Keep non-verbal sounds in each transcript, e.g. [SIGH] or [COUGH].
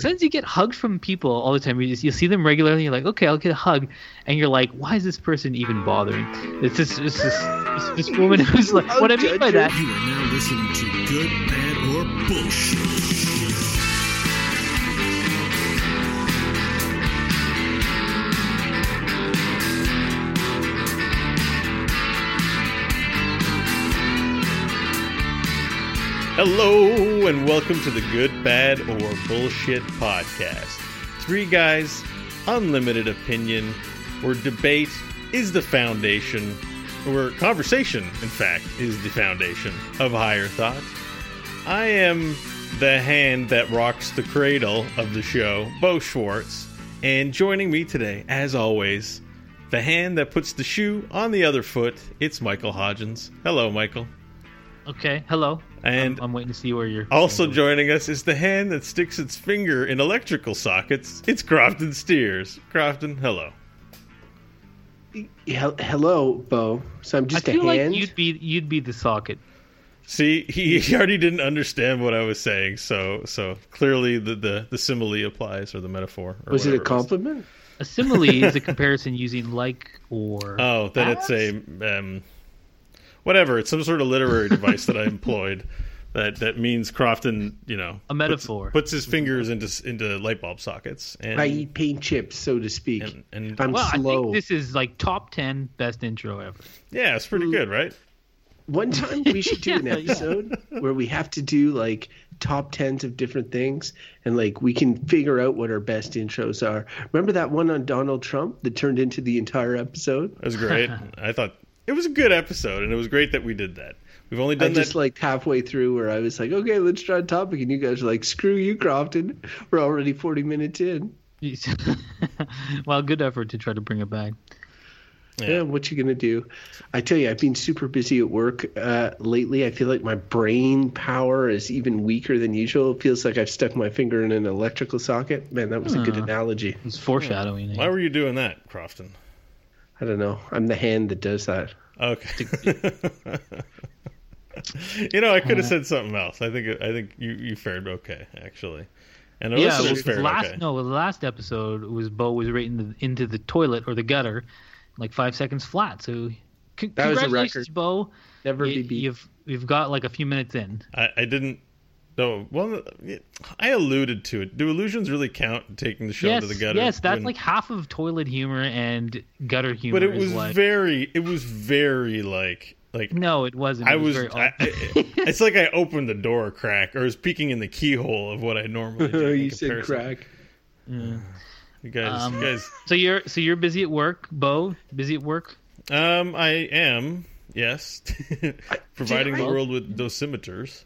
sometimes you get hugs from people all the time. You just you see them regularly. You're like, okay, I'll get a hug, and you're like, why is this person even bothering? It's this it's this, it's this woman who's like, [LAUGHS] oh, what I mean by that. You are now listening to Good, Bad, or Bullshit. Hello, and welcome to the Good, Bad, or Bullshit podcast. Three guys, unlimited opinion, where debate is the foundation, where conversation, in fact, is the foundation of higher thought. I am the hand that rocks the cradle of the show, Beau Schwartz, and joining me today, as always, the hand that puts the shoe on the other foot, it's Michael Hodgins. Hello, Michael. Okay, hello. And I'm, I'm waiting to see where you're. Also joining us is the hand that sticks its finger in electrical sockets. It's Crofton Steers. Crofton, hello. Hel- Hello, Beau. So I'm I just a feel hand. like you'd be you'd be the socket. See, he, he already didn't understand what I was saying, so so clearly the the, the simile applies or the metaphor. Or was it a whatever compliment? A simile is a [LAUGHS] comparison using like or. Oh, then it's a um, whatever. It's some sort of literary device that I employed that that means Crofton, you know, A metaphor. puts, puts his fingers into into light bulb sockets, and I eat paint chips, so to speak. and, and I'm well, I slow. think this is like top ten best intro ever. yeah, it's pretty mm. good, right? One time we should [LAUGHS] do an Yeah, yeah. episode where we have to do like top tens of different things, and like we can figure out what our best intros are. Remember that one on Donald Trump that turned into the entire episode? That was great. [LAUGHS] I thought it was a good episode, and it was great that we did that. We've only I done just that. like halfway through where I was like, okay, let's try a topic, and you guys are like, screw you, Crofton. We're already 40 minutes in. [LAUGHS] well, good effort to try to bring it back. Yeah, what you gonna do? I tell you, I've been super busy at work uh, lately. I feel like my brain power is even weaker than usual. It feels like I've stuck my finger in an electrical socket. Man, that was a good Huh. analogy. It's foreshadowing. Why were you doing that, Crofton? I don't know. I'm the hand that does that. Okay. [LAUGHS] you know, I could have Uh, said something else. I think I think you, you fared okay, actually, and the yeah, listeners well, fared last okay. no, the last episode was Beau was right in the, into the toilet or the gutter, like five seconds flat. So, c- That was a congratulations, record. Beau. Never You, be beat. you've you've got like a few minutes in. I, I didn't. No, well, I alluded to it. Do illusions really count? Taking the show yes, to the gutter. yes, that's when- like half of toilet humor and gutter humor. But it is was what- very. It was very like like. no, it wasn't. It I was. very I. I, it's like I opened the door a crack, or was peeking in the keyhole of what I normally do. [LAUGHS] you said comparison. crack. [SIGHS] You guys, Um, you guys. so you're so you're busy at work, Beau. Busy at work. Um, I am. Yes, [LAUGHS] providing the I- world with dosimeters.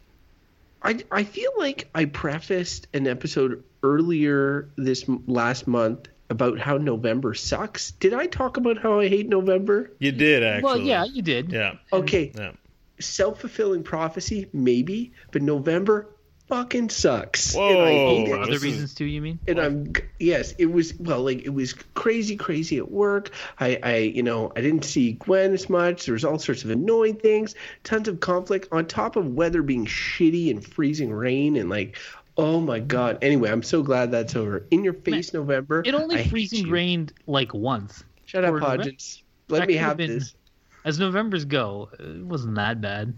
I, I feel like I prefaced an episode earlier this last month about how November sucks. Did I talk about how I hate November? You did actually. Well, yeah, you did. Yeah. Okay, Yeah. self fulfilling prophecy, maybe, but November fucking sucks. Whoa. And I hate it. other reasons too, you mean? And I'm yes, it was well, like it was crazy, crazy at work. I, I, you know, I didn't see Gwen as much. There was all sorts of annoying things, tons of conflict on top of weather being shitty and freezing rain and like, oh my god. Anyway, I'm so glad that's over. In your face, November. It only I freezing rained like once. Shut up, for Hodgins. Let That me have have been- this. As November's go, it wasn't that bad.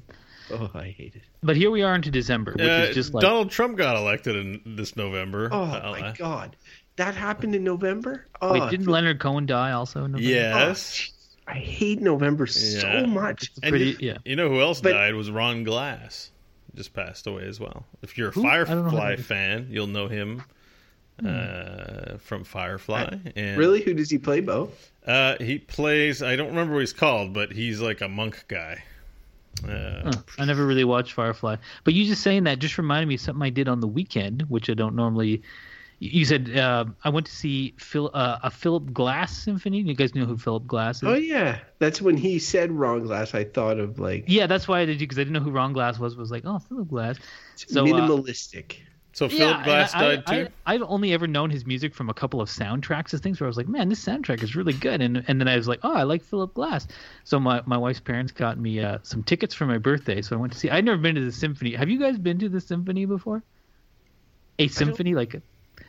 [LAUGHS] Oh, I hate it. But here we are into December, which Uh, is just like Donald Trump got elected in this November. Oh Uh, my god, that happened in November. Oh, wait, didn't Leonard Cohen die also in November? Yes. I hate November so much. And Pretty, you, yeah. you know who else But- died was Ron Glass. Just passed away as well. If you're a Who? I don't know who Firefly fan, you'll know him uh, from Firefly. And, Really, who does he play, Beau? Uh, he plays. I don't remember what he's called, but he's like a monk guy. Uh, Huh, I never really watched Firefly, but you just saying that just reminded me of something I did on the weekend, which I don't normally. You said uh, I went to see Phil, uh, a Philip Glass symphony. You guys know who Philip Glass is? Oh yeah, that's when he said wrong glass. I thought of like Yeah, that's why I did because I didn't know who Ron Glass was. Was like, oh, Philip Glass. So, uh, minimalistic. So Philip and Glass died I, too. I, I've only ever known his music from a couple of soundtracks and things where I was like, man, this soundtrack is really good. And and then I was like, oh, I like Philip Glass. So my, my wife's parents got me uh, some tickets for my birthday. So I went to see. I'd never been to the symphony. Have you guys been to the symphony before? A symphony like.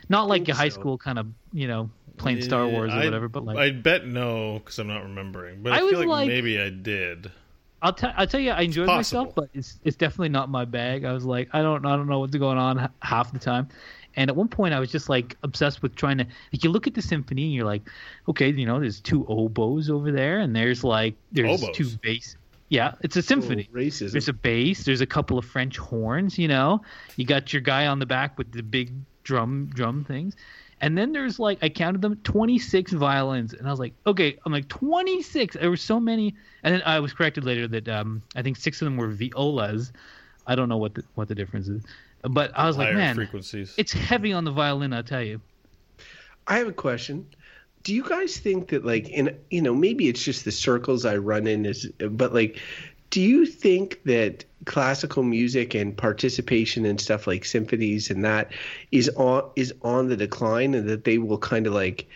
Not like a high so. school kind of you know playing Star Wars or I- whatever, but like I bet no, because I'm not remembering. But I, I feel like, like- maybe I did. I'll tell I'll tell you I enjoyed myself, but it's it's definitely not my bag. I was like I don't I don't know what's going on half the time. And at one point, I was just like obsessed with trying to. Like, you look at the symphony, and you're like, okay, you know, there's two oboes over there, and there's like there's Oboes? two bass. Yeah, it's a symphony. Oh, racism. There's a bass. There's a couple of French horns. You know, you got your guy on the back with the big drum drum things, and then there's like I counted them 26 violins, and I was like, okay, I'm like 26. There were so many, and then I was corrected later that um I think six of them were violas. I don't know what the what the difference is, but I was like, man, frequencies. it's heavy on the violin. I'll tell you. I have a question. Do you guys think that like in you know maybe it's just the circles I run in is but like do you think that classical music and participation and stuff like symphonies and that is on is on the decline and that they will kind of like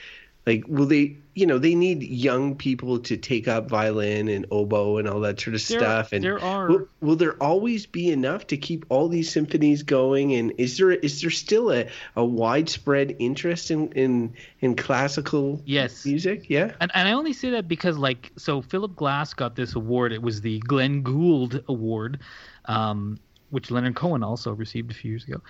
like will they you know they need young people to take up violin and oboe and all that sort of There- stuff. And there are- will, will there always be enough to keep all these symphonies going? And is there is there still a, a widespread interest in in in classical Yes. music? Yeah? And, and I only say that because, like, so Philip Glass got this award. It was the Glenn Gould Award, um, which Leonard Cohen also received a few years ago,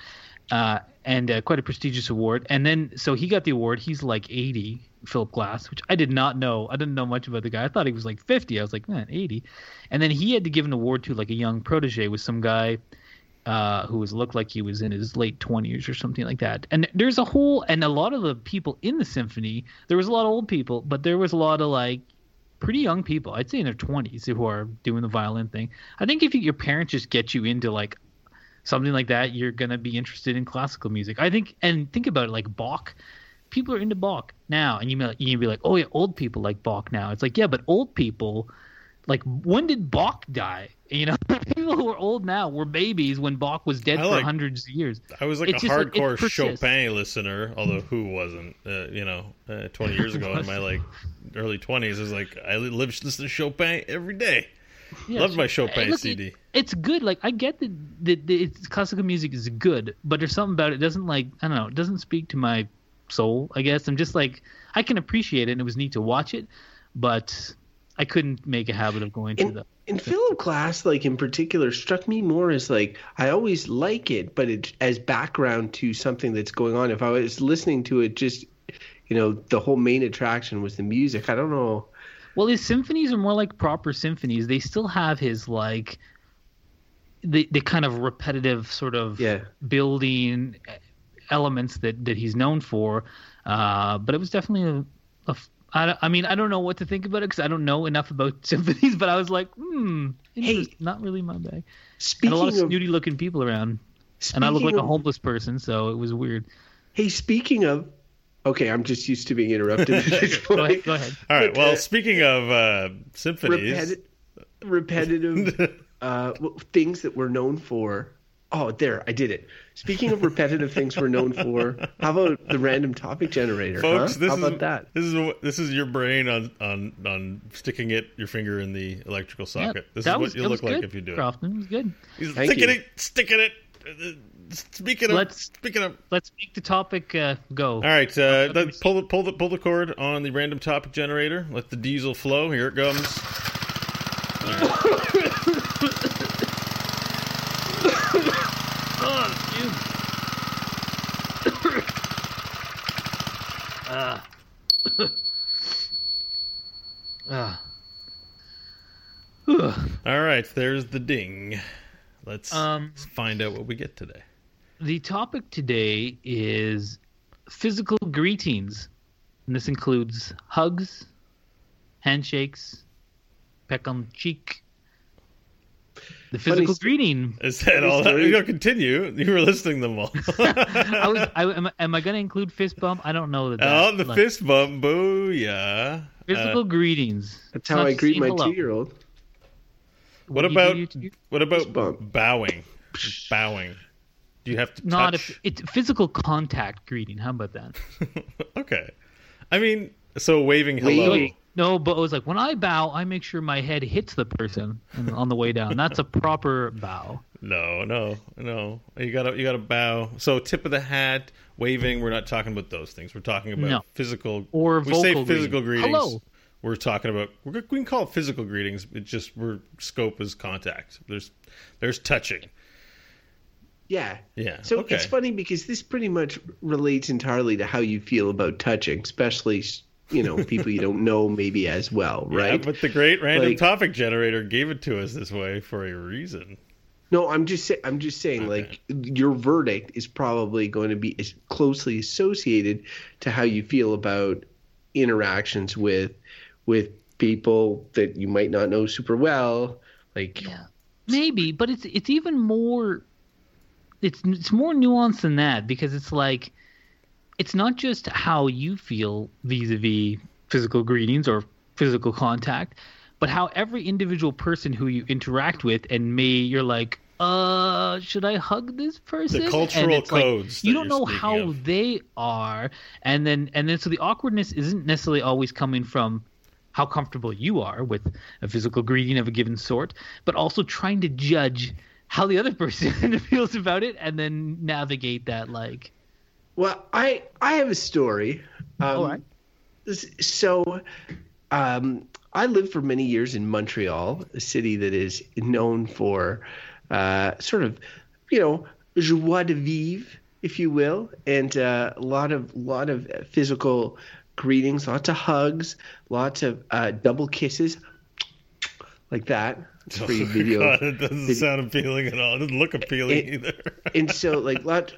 uh, and uh, quite a prestigious award. And then, so he got the award. He's like 80, Philip Glass, which I did not know. I didn't know much about the guy. I thought he was like 50. I was like, man, 80. And then he had to give an award to like a young protege with some guy uh, who was looked like he was in his late 20s or something like that. And there's a whole and a lot of the people in the symphony, there was a lot of old people, but there was a lot of like pretty young people. I'd say in their 20s who are doing the violin thing. I think if you, your parents just get you into like something like that, you're gonna be interested in classical music. I think and think about it like Bach. People are into Bach now, and you may you be like, oh yeah, old people like Bach now. It's like yeah, but old people like when did Bach die? [LAUGHS] You know, people who are old now were babies when Bach was dead I for like- hundreds of years. I was like It's a like, hardcore persists. Chopin listener, although who wasn't? Uh, you know, uh, 20 years [LAUGHS] ago in my like early 20s, I was like, I lived listening to Chopin every day. Yeah, Loved my sure. Chopin Look, it- CD. it's good. Like I get that, that, that it's classical music is good, but there's something about it. it doesn't like I don't know. It doesn't speak to my soul. I guess I'm just like I can appreciate it, and it was neat to watch it, but I couldn't make a habit of going to and, the. and [LAUGHS] Phil Glass, like in particular, struck me more as like I always like it, but it as background to something that's going on. If I was listening to it, just you know, the whole main attraction was the music. I don't know. Well, his symphonies are more like proper symphonies. They still have his like the the kind of repetitive sort of Yeah. building elements that that he's known for. Uh, but it was definitely a, a f- I, mean, I don't know what to think about it because I don't know enough about [LAUGHS] symphonies. But I was like, hmm, interest- not really my bag. And Speaking a lot of of, snooty looking people around, and I look like speaking a homeless person, so it was weird. Hey, speaking of, okay, I'm just used to being interrupted at this [LAUGHS] Go ahead, go ahead. All right. Well, speaking of uh, symphonies, Repeti- repetitive [LAUGHS] uh, things that we're known for. Oh, there, I did it. Speaking of repetitive things we're known for, how about the random topic generator? folks, huh? this how is about that? this is this is your brain on on on sticking it your finger in the electrical Yeah, socket. this that is what you look was like good, if you do it. Crofton, was good. He's Thank sticking you. it, sticking it. Uh, Speaking of, Let's- speaking of. Let's make the topic uh, go. All right, uh, let pull the pull the pull the cord on the random topic generator. Let the diesel flow. Here it comes. [COUGHS] Oh. Ah. Ah. Ugh. All right, there's the ding. Let's Um, find out what we get today. The topic today is physical greetings, and this includes hugs, handshakes, peck on the cheek. The physical st- greeting. Is that all? story. You know, continue. You were listing them all. [LAUGHS] I was. I, am, am I going to include fist bump? I don't know that. that oh, the like, fist bump. Booyah. Physical Uh, greetings. That's how I greet my two-year-old. what do about do to your- what about bump. bowing? Bowing. Do you have to Not touch? if it's physical contact greeting. How about that? [LAUGHS] okay. I mean, so waving hello. Waving. No, but it was like when I bow, I make sure my head hits the person on- on the way down. That's a proper bow. No, no, no. You gotta you gotta bow. So tip of the hat, waving. We're not talking about those things. We're talking about No. physical Or we say physical greeting. greetings. Hello. We're talking about we're, we can call it physical greetings. It just we're scope is contact. There's there's touching. Yeah. Yeah. So okay. it's funny because this pretty much relates entirely to how you feel about touching, especially you know people you don't [LAUGHS] know maybe as well, right? Yeah, right? but the great random Like- topic generator gave it to us this way for a reason. No, I'm just say, I'm just saying like your verdict is probably going to be as closely associated to how you feel about interactions with with people that you might not know super well. Like Yeah, maybe, but it's it's even more. It's it's more nuanced than that because it's like, it's not just how you feel vis-a-vis physical greetings or physical contact, but how every individual person who you interact with and may you're like, uh, should I hug this person? And cultural it's like, codes you don't know how of. they are, and then and then so the awkwardness isn't necessarily always coming from how comfortable you are with a physical greeting of a given sort, but also trying to judge how the other [LAUGHS] person feels about it and then navigate that like Well, I I have a story. Um, All right. So, um, I lived for many years in Montreal, a city that is known for uh, sort of, you know, joie de vivre, if you will, and uh, a lot of lot of physical greetings, lots of hugs, lots of uh, double kisses, like that. It's for your video. God, it doesn't sound appealing at all. It doesn't look appealing It- either. and so like lot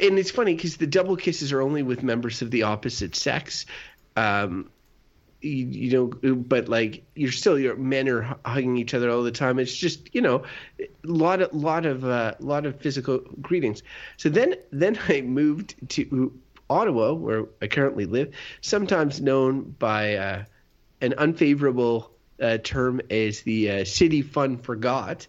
and it's funny because the double kisses are only with members of the opposite sex um you, you know but like you're still your men are hugging each other all the time it's just you know a lot of lot of uh, lot of physical greetings so then then i moved to ottawa where i currently live sometimes known by uh, an unfavorable uh, term as the uh, city fun forgot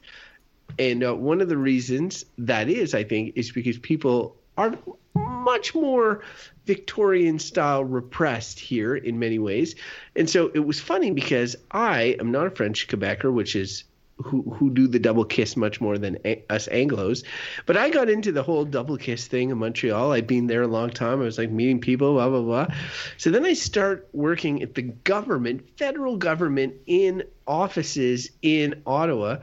and uh, one of the reasons that is, I think, is because people are much more Victorian style repressed here in many ways. And so it was funny because I am not a French Quebecer, which is who who do the double kiss much more than a- us Anglos. But I got into the whole double kiss thing in Montreal. I'd been there a long time. I was like meeting people, blah blah blah. So then I start working at the government, federal government, in offices in Ottawa.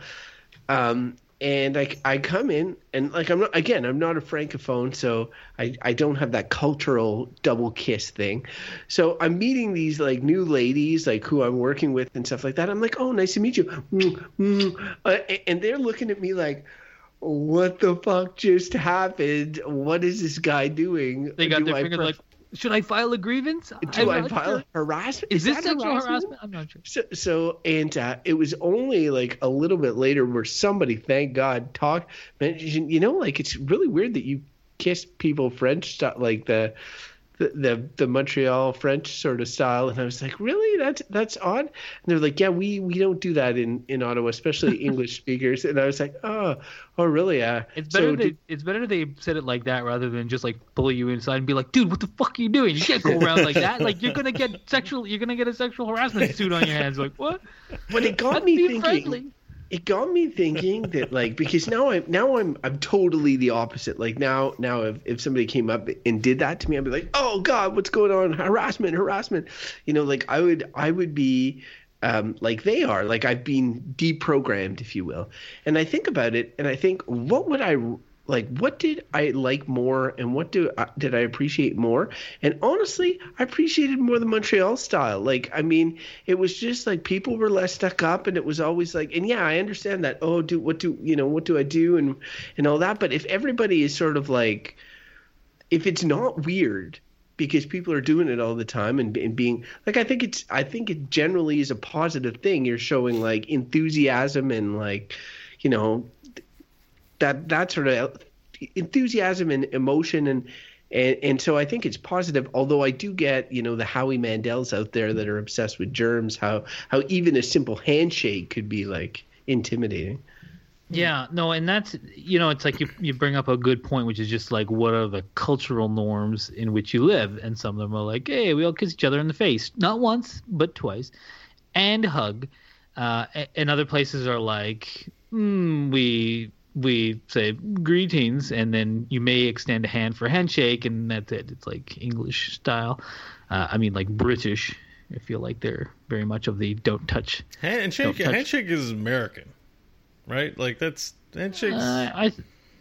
Um, and I, I come in and like I'm not again I'm not a francophone so I, I don't have that cultural double kiss thing. So I'm meeting these like new ladies like who I'm working with and stuff like that. I'm like oh nice to meet you. Mm, mm. Uh, and they're looking at me like what the fuck just happened? What is this guy doing? They got Do their I fingers like should I file a grievance? do I file sure. harassment Is this sexual harassment? I'm not sure. so, so and uh, it was only like a little bit later where somebody, thank God, talked. Mentioned, you know, like it's really weird that you kiss people French stuff like the, the the the Montreal French sort of style. And I was like, really? That's that's odd. And they're like, yeah, we we don't do that in in Ottawa, especially [LAUGHS] English speakers. And I was like, oh, oh, really? Uh, It's better so they did- it's better they said it like that rather than just like pull you inside and be like, dude, what the fuck are you doing? You can't go around like that. Like you're gonna get sexual you're gonna get a sexual harassment suit on your hands. Like what? but it got me thinking. friendly. It got me thinking that like because now I'm now I'm I'm totally the opposite. Like now now if, if somebody came up and did that to me, I'd be like, oh God, what's going on? Harassment, harassment. You know, like I would I would be um, like they are. Like I've been deprogrammed, if you will. And I think about it, and I think, what would I like? What did I like more, and what do I, did I appreciate more? And honestly, I appreciated more the Montreal style. Like, I mean, it was just like people were less stuck up, and it was always like, and yeah, I understand that. Oh, do what do you know? What do I do, and and all that. But if everybody is sort of like, if it's not weird because people are doing it all the time and, and being like i think it's i think it generally is a positive thing you're showing like enthusiasm and like you know that that sort of enthusiasm and emotion and and, and so I think it's positive. Although I do get, you know, the Howie Mandels out there that are obsessed with germs. How how even a simple handshake could be like intimidating. Yeah, no, and that's you know, it's like you you bring up a good point, which is just like what are the cultural norms in which you live, and some of them are like, hey, we all kiss each other in the face, not once but twice, and hug, uh, and other places are like, mm, we we say greetings, and then you may extend a hand for handshake, and that's it. It's like English style. Uh, I mean, like British. I feel like they're very much of the don't touch. Handshake, Don't touch- handshake is American, right? Like that's handshake Uh, I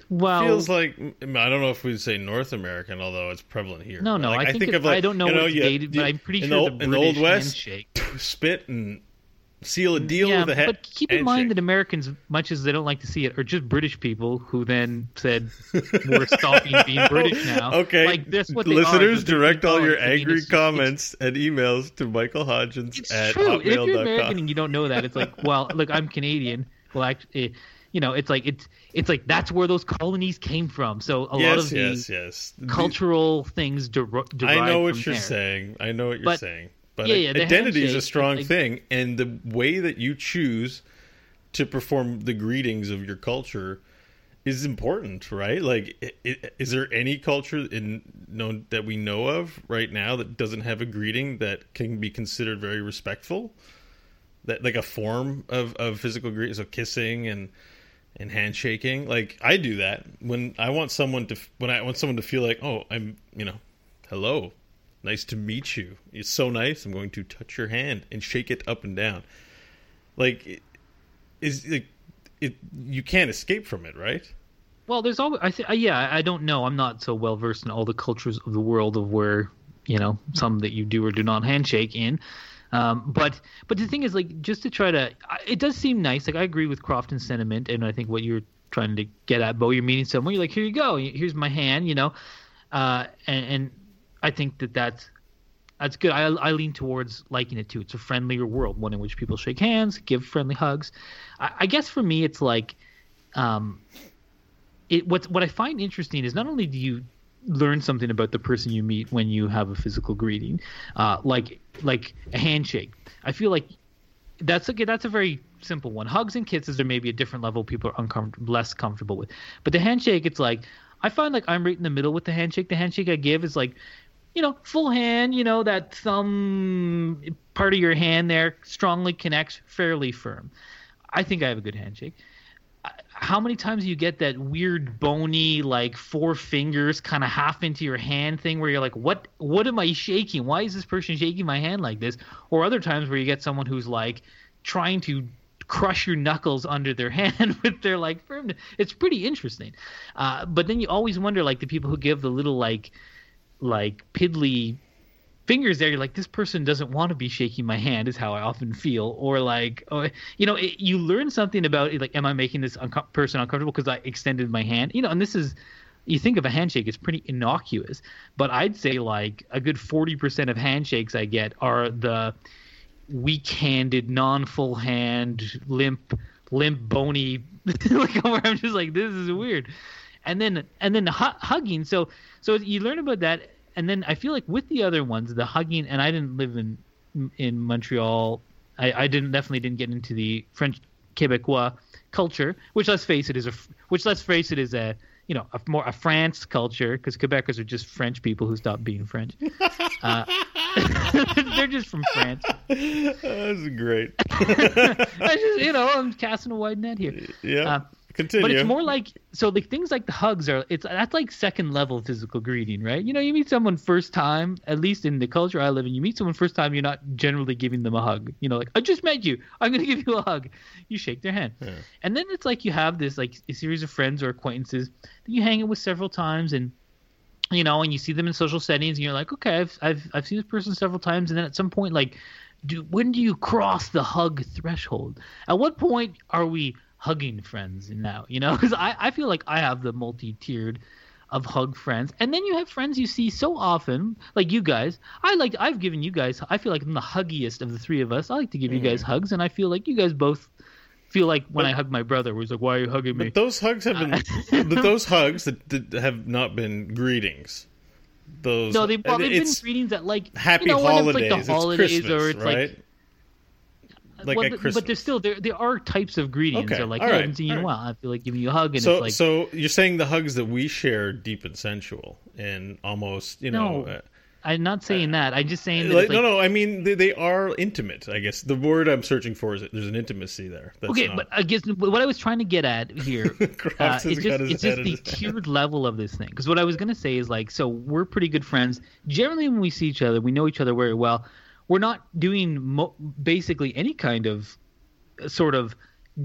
well, feels like I don't know if we'd say North American, although it's prevalent here. no, no. Like, I think, it- of like I don't know, you know, you- dated, you- but I'm pretty sure the, the British old West, handshake. spit and seal a deal yeah, with a head. but keep in mind that Americans, much as they don't like to see it, are just British people who then said we're [LAUGHS] stopping being British now. Okay, like that's what listeners, they're direct all your intolerant. I mean, angry comments and emails to Michael Hodgins It's at true. If you're American and you don't know that, it's like, well, look, I'm Canadian. Well, actually, eh, you know, it's like it's it's like that's where those colonies came from. So a lot of the yes, yes. cultural things der- derive I know what you're there. saying. I know what you're But- saying. But yeah, yeah, identity is a strong like- thing, and the way that you choose to perform the greetings of your culture is important, right? Like, is there any culture in known that we know of right now that doesn't have a greeting that can be considered very respectful? That like a form of of physical greeting, so kissing and and handshaking. Like I do that when I want someone to when I want someone to feel like, oh, I'm you know, hello, nice to meet you. It's so nice. I'm going to touch your hand and shake it up and down. Like, it- is like it? You can't escape from it, right? Well, there's always, I th- yeah, I- don't know. I'm not so well versed in all the cultures of the world of where, you know, some that you do or do not handshake in. Um, but but the thing is, like, just to try to, it does seem nice. Like, I agree with Crofton's sentiment, and I think what you're trying to get at, Beau, you're meeting someone, you're like, here you go, here's my hand, you know, uh, and, and I think that that's that's good. I, I lean towards liking it too. It's a friendlier world, one in which people shake hands, give friendly hugs. I, I guess for me, it's like, um, it what what I find interesting is not only do you learn something about the person you meet when you have a physical greeting, uh, like like a handshake. I feel like that's okay. That's a very simple one. Hugs and kisses are maybe a different level people are uncomfortable, less comfortable with. But the handshake, it's like I find like I'm right in the middle with the handshake. The handshake I give is like, you know, full hand. You know that thumb part of your hand there strongly connects, fairly firm. I think I have a good handshake how many times do you get that weird bony like four fingers kind of half into your hand thing where you're like what what am i shaking why is this person shaking my hand like this or other times where you get someone who's like trying to crush your knuckles under their [LAUGHS] hand with their like firmness it's pretty interesting uh, but then you always wonder like the people who give the little like like piddly fingers there you're like this person doesn't want to be shaking my hand is how i often feel. Or like oh, you know it, you learn something about like am i making this person uncomfortable because i extended my hand? You know and this is you think of a handshake it's pretty innocuous. But i'd say like a good 40% of handshakes i get are the weak-handed non-full hand limp limp bony [LAUGHS] like where i'm just like this is weird and then and then hu- hugging so so you learn about that and then I feel like with the other ones, the hugging, and I didn't live in in Montreal. I, I didn't definitely didn't get into the French Quebecois culture, which let's face it is a which let's face it is a you know a more a France culture because Quebecers are just French people who stopped being French. [LAUGHS] Uh, [LAUGHS] they're just from France. That's great. [LAUGHS] I just you know I'm casting a wide net here. yeah. Uh, Continue. But it's more like so like things like the hugs are it's that's like second level physical greeting, right? You know, you meet someone first time, at least in the culture I live in, you meet someone first time, you're not generally giving them a hug. You know, like I just met you, I'm gonna [LAUGHS] give you a hug. You shake their hand, and then it's like you have this like a series of friends or acquaintances that you hang out with several times, and you know, and you see them in social settings, and you're like, okay, I've I've I've seen this person several times, and then at some point, like, do when do you cross the hug threshold? At what point are we hugging friends now? You know, [LAUGHS] because I I feel like I have the multi-tiered of hug friends, and then you have friends you see so often, like you guys. I like I've given you guys. I feel like I'm the huggiest of the three of us. I like to give you guys mm. hugs, and I feel like you guys both feel like when I hug my brother, he's like, "Why are you hugging me?" But those hugs have been, uh, but [LAUGHS] those hugs that, that have not been greetings. Those No, they've, well, they've been greetings that like happy you know, holidays. It's like the holidays, Christmas, or it's right? like, like well, but there's still there there are types of greetings. Okay, They're like, hey, I haven't seen you in a while. I feel like giving you a hug, and so, it's like, so you're saying the hugs that we share deep and sensual and almost, you know, No. uh, I'm not saying that. I'm just saying. Like, like, no, no. I mean, they, they are intimate. I guess the word I'm searching for is there's an intimacy there. That's okay, not- but I guess what I was trying to get at here [LAUGHS] uh, has just it's just the tiered level of this thing. Because what I was gonna say is like, so we're pretty good friends. Generally, when we see each other, we know each other very well. We're not doing mo- basically any kind of uh, sort of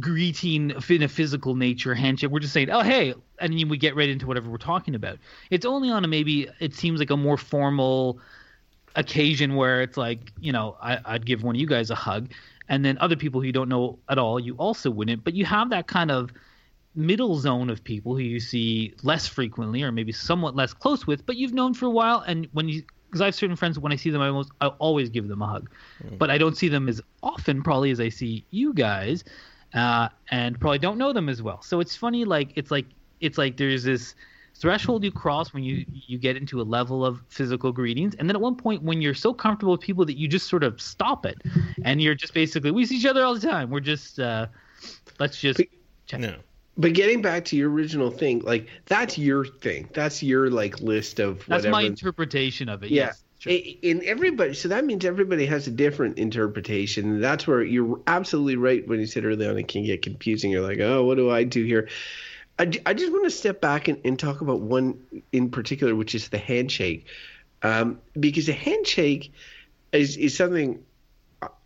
greeting in a physical nature handshake. We're just saying, oh hey, and then we get right into whatever we're talking about. It's only on a maybe it seems like a more formal occasion where it's like, you know, I, I'd give one of you guys a hug, and then other people who you don't know at all, you also wouldn't. But you have that kind of middle zone of people who you see less frequently or maybe somewhat less close with, but you've known for a while. And when you, because I have certain friends, when I see them, I almost, I always give them a hug, but I don't see them as often probably as I see you guys, uh, and probably don't know them as well. So it's funny, like it's like it's like there's this threshold you cross when you you get into a level of physical greetings. And then at one point when you're so comfortable with people that you just sort of stop it. And you're just basically we see each other all the time. We're just uh let's just check. No. But getting back to your original thing, like that's your thing. That's your like list of that's whatever. my interpretation of it Yeah. yes sure. Everybody, so that means everybody has a different interpretation. That's where you're absolutely right when you said early on it can get confusing. You're like, oh, what do I do here? I, I just want to step back and, and talk about one in particular, which is the handshake, um, because a handshake is is something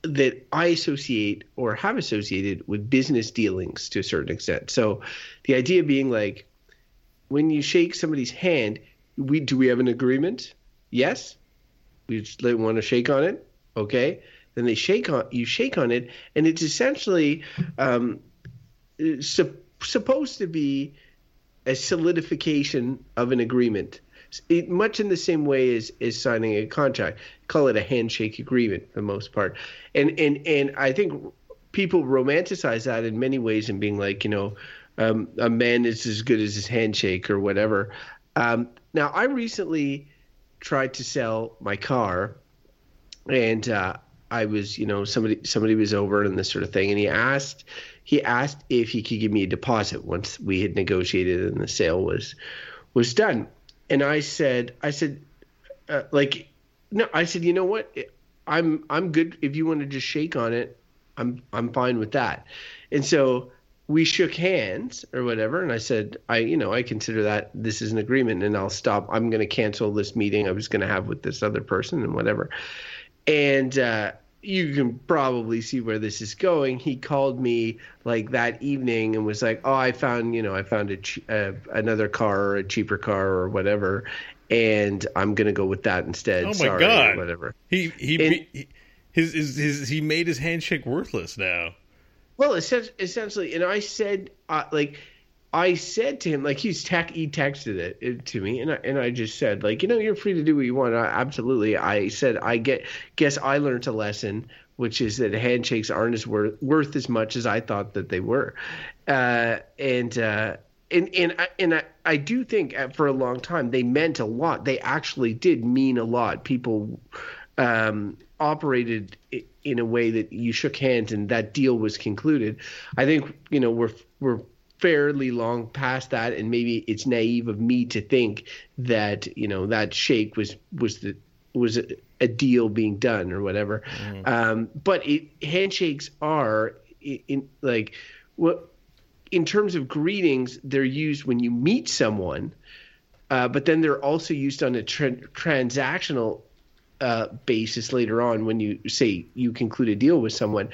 that I associate or have associated with business dealings to a certain extent. So, the idea being like, when you shake somebody's hand, we do we have an agreement? Yes we just want to shake on it okay then they shake on you shake on it and it's essentially um, su- supposed to be a solidification of an agreement it, much in the same way as, as signing a contract. Call it a handshake agreement for the most part. And and and i think people romanticize that in many ways and being like you know um, a man is as good as his handshake or whatever. Um, now i recently tried to sell my car and uh, I was, you know, somebody somebody was over and this sort of thing, and he asked he asked if he could give me a deposit once we had negotiated and the sale was was done, and I said I said uh, like no I said you know what? I'm I'm good. If you want to just shake on it I'm I'm fine with that, and so we shook hands or whatever. And i said i you know i consider that this is an agreement and i'll stop. I'm going to cancel this meeting i was going to have with this other person and whatever. And uh you can probably see where this is going. He called me like that evening and was like, "Oh, I found, you know, I found a ch- uh, another car or a cheaper car or whatever, and I'm gonna go with that instead." Oh my Sorry, God. whatever. He he, And- he his, his his he made his handshake worthless now. Well, essentially, and I said, uh, like, I said to him, like, he's tech, he texted it, it to me, and I, and I just said, like, you know, you're free to do what you want. I, absolutely. I said, I get, guess I learned a lesson, which is that handshakes aren't as worth worth as much as I thought that they were, uh, and. Uh, and and I, and I, I do think uh, for a long time they meant a lot. They actually did mean a lot. People um, operated in a way that you shook hands and that deal was concluded. I think you know we're we're fairly long past that, and maybe it's naive of me to think that you know that shake was was the was a, a deal being done or whatever. Um, but it, handshakes are in, in like what in terms of greetings, they're used when you meet someone, uh, but then they're also used on a tra- transactional uh, basis later on when you say you conclude a deal with someone.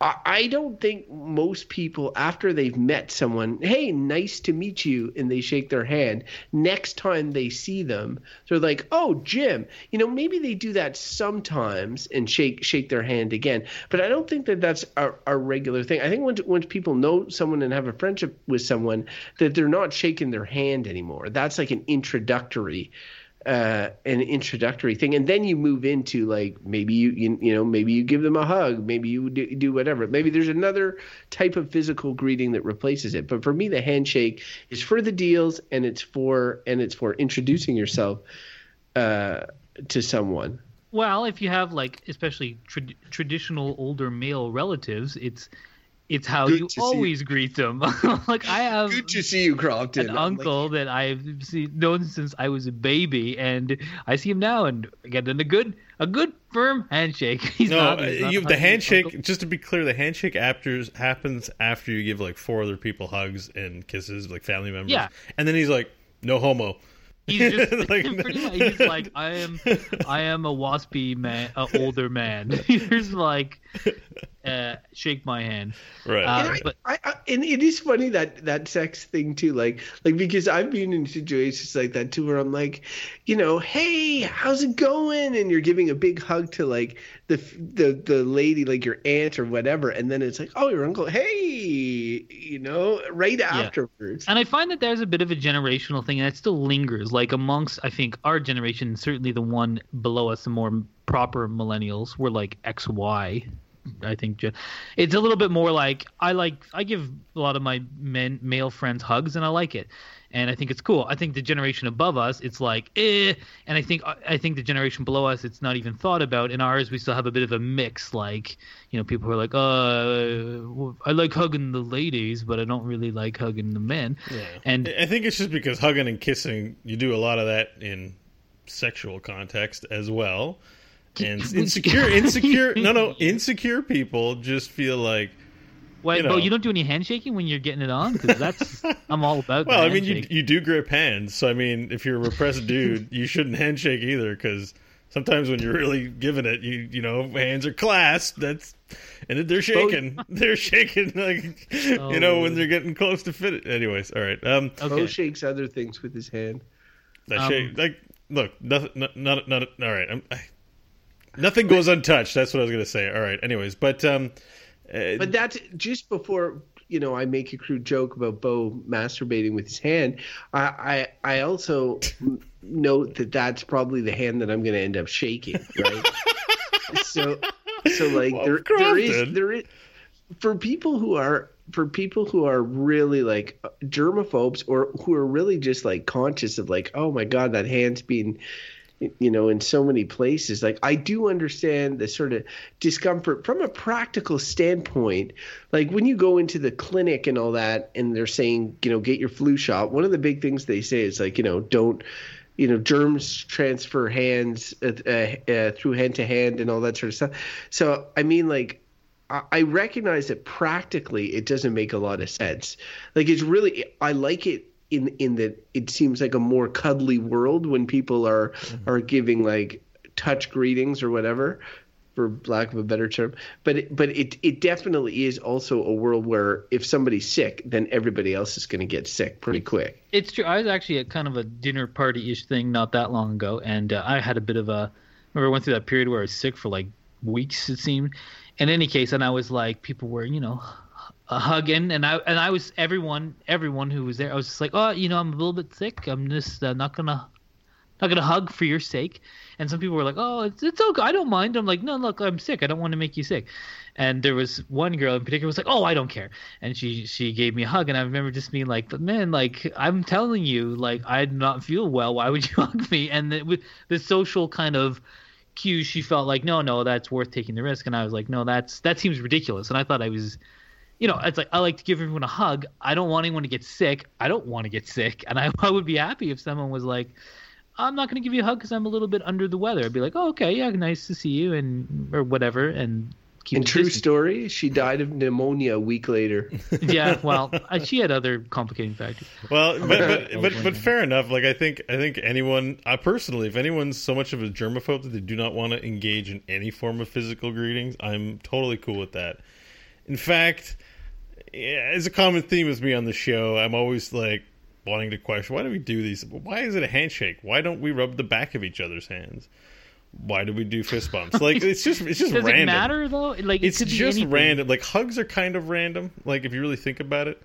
I, don't think most people, after they've met someone, hey, nice to meet you, and they shake their hand, next time they see them, they're like, oh, Jim. You know, maybe they do that sometimes and shake shake their hand again. But I don't think that that's a, a regular thing. I think once, once people know someone and have a friendship with someone, that they're not shaking their hand anymore. That's like an introductory uh, an introductory thing, and then you move into like maybe you you, you know maybe you give them a hug, maybe you do, whatever. Maybe there's another type of physical greeting that replaces it. But for me, the handshake is for the deals, and it's for and it's for introducing yourself uh, to someone. Well, if you have like especially trad- traditional older male relatives, it's It's how Good you to see you. always greet them. [LAUGHS] like I have Good to see you, Crofton. an I'm like, uncle that I've seen, known since I was a baby, and I see him now, and I get in a good, a good firm handshake. [LAUGHS] He's No, not, uh, he's not you, a the handshake. uncle. Just to be clear, the handshake after happens after you give like four other people hugs and kisses, like family members. Yeah. and then he's like, "No homo." He's just [LAUGHS] Like, pretty much, he's like, I am, I am a waspy man, a older man. Here's like, uh, shake my hand. Right. Uh, and, I, but- I, I, and it is funny that that sex thing too, like like because I've been in situations like that too, where I'm like, you know, hey, how's it going? And you're giving a big hug to like the the the lady, like your aunt or whatever, and then it's like, oh, your uncle, hey, you know, right afterwards. And I find that there's a bit of a generational thing, and it still lingers. Like amongst, I think, our generation, certainly the one below us, the more proper millennials, were like X, Y. I think it's a little bit more like I like I give a lot of my men male friends hugs, and I like it, and I think it's cool. I think the generation above us, it's like eh, and I think I think the generation below us, it's not even thought about. In ours, we still have a bit of a mix. Like you know, people who are like, uh, I like hugging the ladies, but I don't really like hugging the men. Yeah. And I think it's just because hugging and kissing, you do a lot of that in sexual context as well. [LAUGHS] And insecure, insecure, no, no, [LAUGHS] insecure people just feel like, Wait, you know. but you don't do any handshaking when you're getting it on because that's [LAUGHS] I'm all about. well, I mean, you you do grip hands, so I mean, if you're a repressed dude, you shouldn't handshake either because sometimes when you're really giving it, you you know, hands are clasped. That's and they're shaking, they're shaking like you know when Oh. they're getting close to fit. It. Anyways, all right, um, Beau shakes other things with his hand. that Um, shake like look, nothing, not not, not all right. I'm, I, nothing goes untouched. That's what I was gonna say. All right, anyways, but um, uh, But that's just before you know I make a crude joke about Beau masturbating with his hand. I I, I also [LAUGHS] note that that's probably the hand that I'm going to end up shaking, right? [LAUGHS] so so like Well, there there is there is for people who are for people who are really like germaphobes or who are really just like conscious of like oh my god that hand's being you know in so many places. Like i do understand the sort of discomfort from a practical standpoint. Like when you go into the clinic and all that and they're saying you know get your flu shot one of the big things they say is like you know don't you know germs transfer hands uh, uh, uh, through hand to hand and all that sort of stuff. So i mean like I- I recognize that practically it doesn't make a lot of sense. Like it's really I like it in in that it seems like a more cuddly world when people are are giving like touch greetings or whatever for lack of a better term. But it, but it it definitely is also a world where if somebody's sick, then everybody else is going to get sick pretty quick. It's true. I was actually at kind of a dinner party ish thing not that long ago, and uh, I had a bit of a. Remember, I went through that period where I was sick for like weeks. It seemed. In any case, and I was like, people were, you know, hugging, and I and I was everyone, everyone who was there. I was just like, oh, you know, I'm a little bit sick. I'm just uh, not gonna, not gonna hug for your sake. And some people were like, oh, it's it's okay. I don't mind. I'm like, no, look, I'm sick. I don't want to make you sick. And there was one girl in particular was like, oh, I don't care. And she she gave me a hug, and I remember just being like, but man, like I'm telling you, like I do not feel well. Why would you [LAUGHS] hug me? And the, the social kind of cue, she felt like, no, no, that's worth taking the risk. And I was like, no, that's that seems ridiculous. And I thought I was, you know, it's like I like to give everyone a hug. I don't want anyone to get sick. I don't want to get sick, and I, [LAUGHS] I would be happy if someone was like. I'm not going to give you a hug because I'm a little bit under the weather. I'd be like, oh, okay, yeah, nice to see you, and or whatever, and keep And true distance. story, she died of pneumonia a week later. [LAUGHS] yeah, well, uh, she had other complicating factors. Well, [LAUGHS] but but, Oh, but but fair enough. Like I think I think anyone, I personally, if anyone's so much of a germaphobe that they do not want to engage in any form of physical greetings, I'm totally cool with that. In fact, as a common theme with me on the show, I'm always like wanting to question why do we do these? Why is it a handshake? Why don't we rub the back of each other's hands? Why do we do fist bumps? Like it's just it's just [LAUGHS] Does random. it matter though? Like it it's just random. Like hugs are kind of random. Like if you really think about it,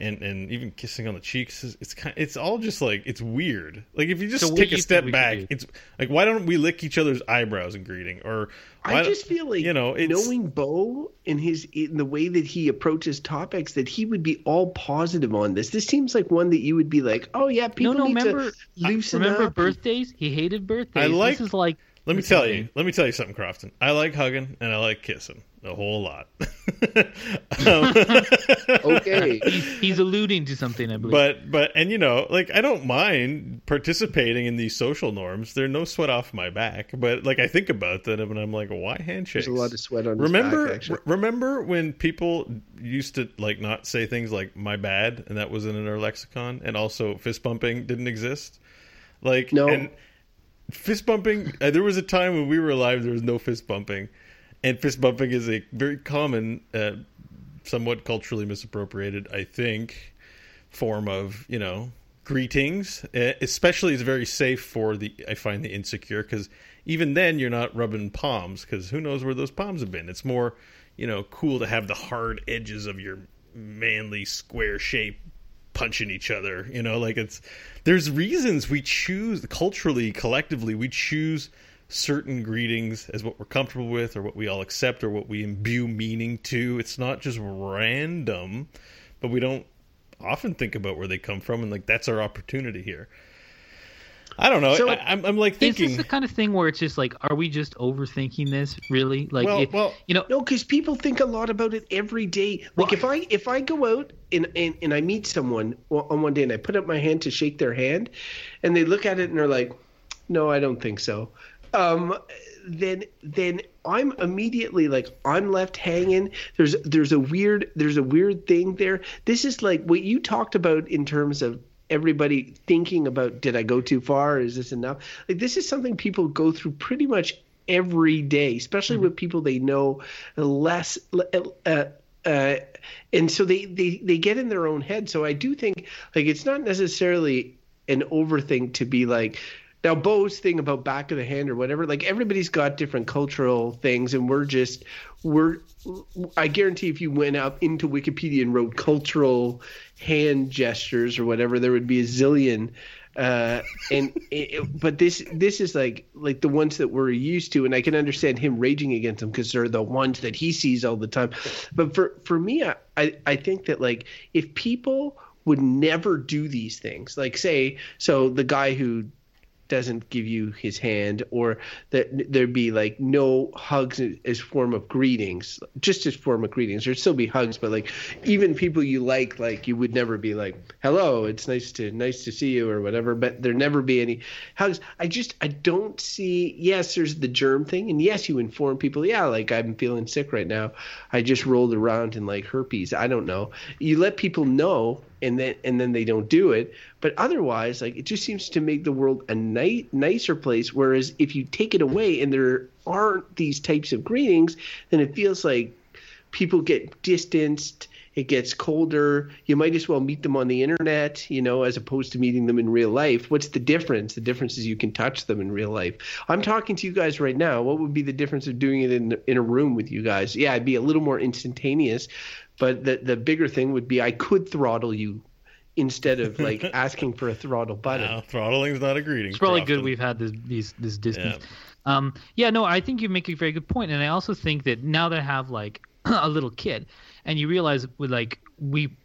and and even kissing on the cheeks, is, it's kind. It's all just like it's weird. Like if you just So take do a step think we should back, it's like why don't we lick each other's eyebrows in greeting? Or why I just feel like you know it's, knowing Beau in his in the way that he approaches topics that he would be all positive on this. This seems like one that you would be like, oh yeah, people no. need Remember, to loosen remember up. birthdays? He hated birthdays. I like- This is like Let me tell you. Let me tell you something, Crofton. I like hugging and I like kissing. A whole lot. um, [LAUGHS] [LAUGHS] Okay. He's, he's alluding to something, I believe. but but and you know like i don't mind participating in these social norms they're no sweat off my back but like i think about that, and i'm like why handshakes There's a lot of sweat on his remember back, actually. re- remember when people used to like not say things like my bad and that wasn't in our lexicon and also fist bumping didn't exist like No. and fist bumping uh, there was a time when we were alive there was no fist bumping and fist bumping is a very common uh, somewhat culturally misappropriated i think form of you know greetings. Uh, especially it's very safe for the i find the insecure because even then you're not rubbing palms because who knows where those palms have been. It's more you know cool to have the hard edges of your manly square shape punching each other you know? Like it's there's reasons we choose culturally collectively we choose certain greetings as what we're comfortable with or what we all accept or what we imbue meaning to it's not just random but we don't often think about where they come from and like that's our opportunity here i don't know So- I, I'm, I'm like is this the kind of thing where it's just like, are we just overthinking this? Really? Like, well it- well you know, No, because people think a lot about it every day. Like if I if I go out and, and and I meet someone on one day and I put up my hand to shake their hand, and they look at it and they're like, "No, I don't think so." Um, then then I'm immediately like I'm left hanging. There's there's a weird there's a weird thing there. This is like what you talked about in terms of everybody thinking about did I go too far? Is this enough? Like this is something people go through pretty much every day, especially with people they know less. Uh, uh, and so they, they they get in their own head. So I do think like it's not necessarily an overthink to be like now Beau's thing about back of the hand or whatever. Like everybody's got different cultural things, and we're just we're. I guarantee if you went up into Wikipedia and wrote cultural hand gestures or whatever, there would be a zillion. Uh, and [LAUGHS] it, but this this is like like the ones that we're used to, and I can understand him raging against them because they're the ones that he sees all the time. But for for me, I I, I think that like if people would never do these things, like say so the guy who doesn't give you his hand or that there'd be like no hugs as form of greetings just as form of greetings. There'd still be hugs but like even people you like like you would never be like hello it's nice to nice to see you or whatever but there'd never be any hugs. I just i don't see yes there's the germ thing and yes you inform people yeah like i'm feeling sick right now. I just rolled around in like herpes. I don't know. You let people know and then and then they don't do it. But otherwise like it just seems to make the world a ni- nicer place. Whereas if you take it away and there aren't these types of greetings then it feels like people get distanced it gets colder. You might as well meet them on the internet you know as opposed to meeting them in real life. What's the difference? The difference is you can touch them in real life. I'm talking to you guys right now. What would be the difference of doing it in in a room with you guys? Yeah it'd be a little more instantaneous but the the bigger thing would be I could throttle you instead of like [LAUGHS] asking for a throttle button. no, throttling's not a greeting. It's probably for good we've had this these this distance. Yeah. Um, yeah, no, I think you make a very good point, and I also think that now that I have like [CLEARS THROAT] a little kid, and you realize with like we,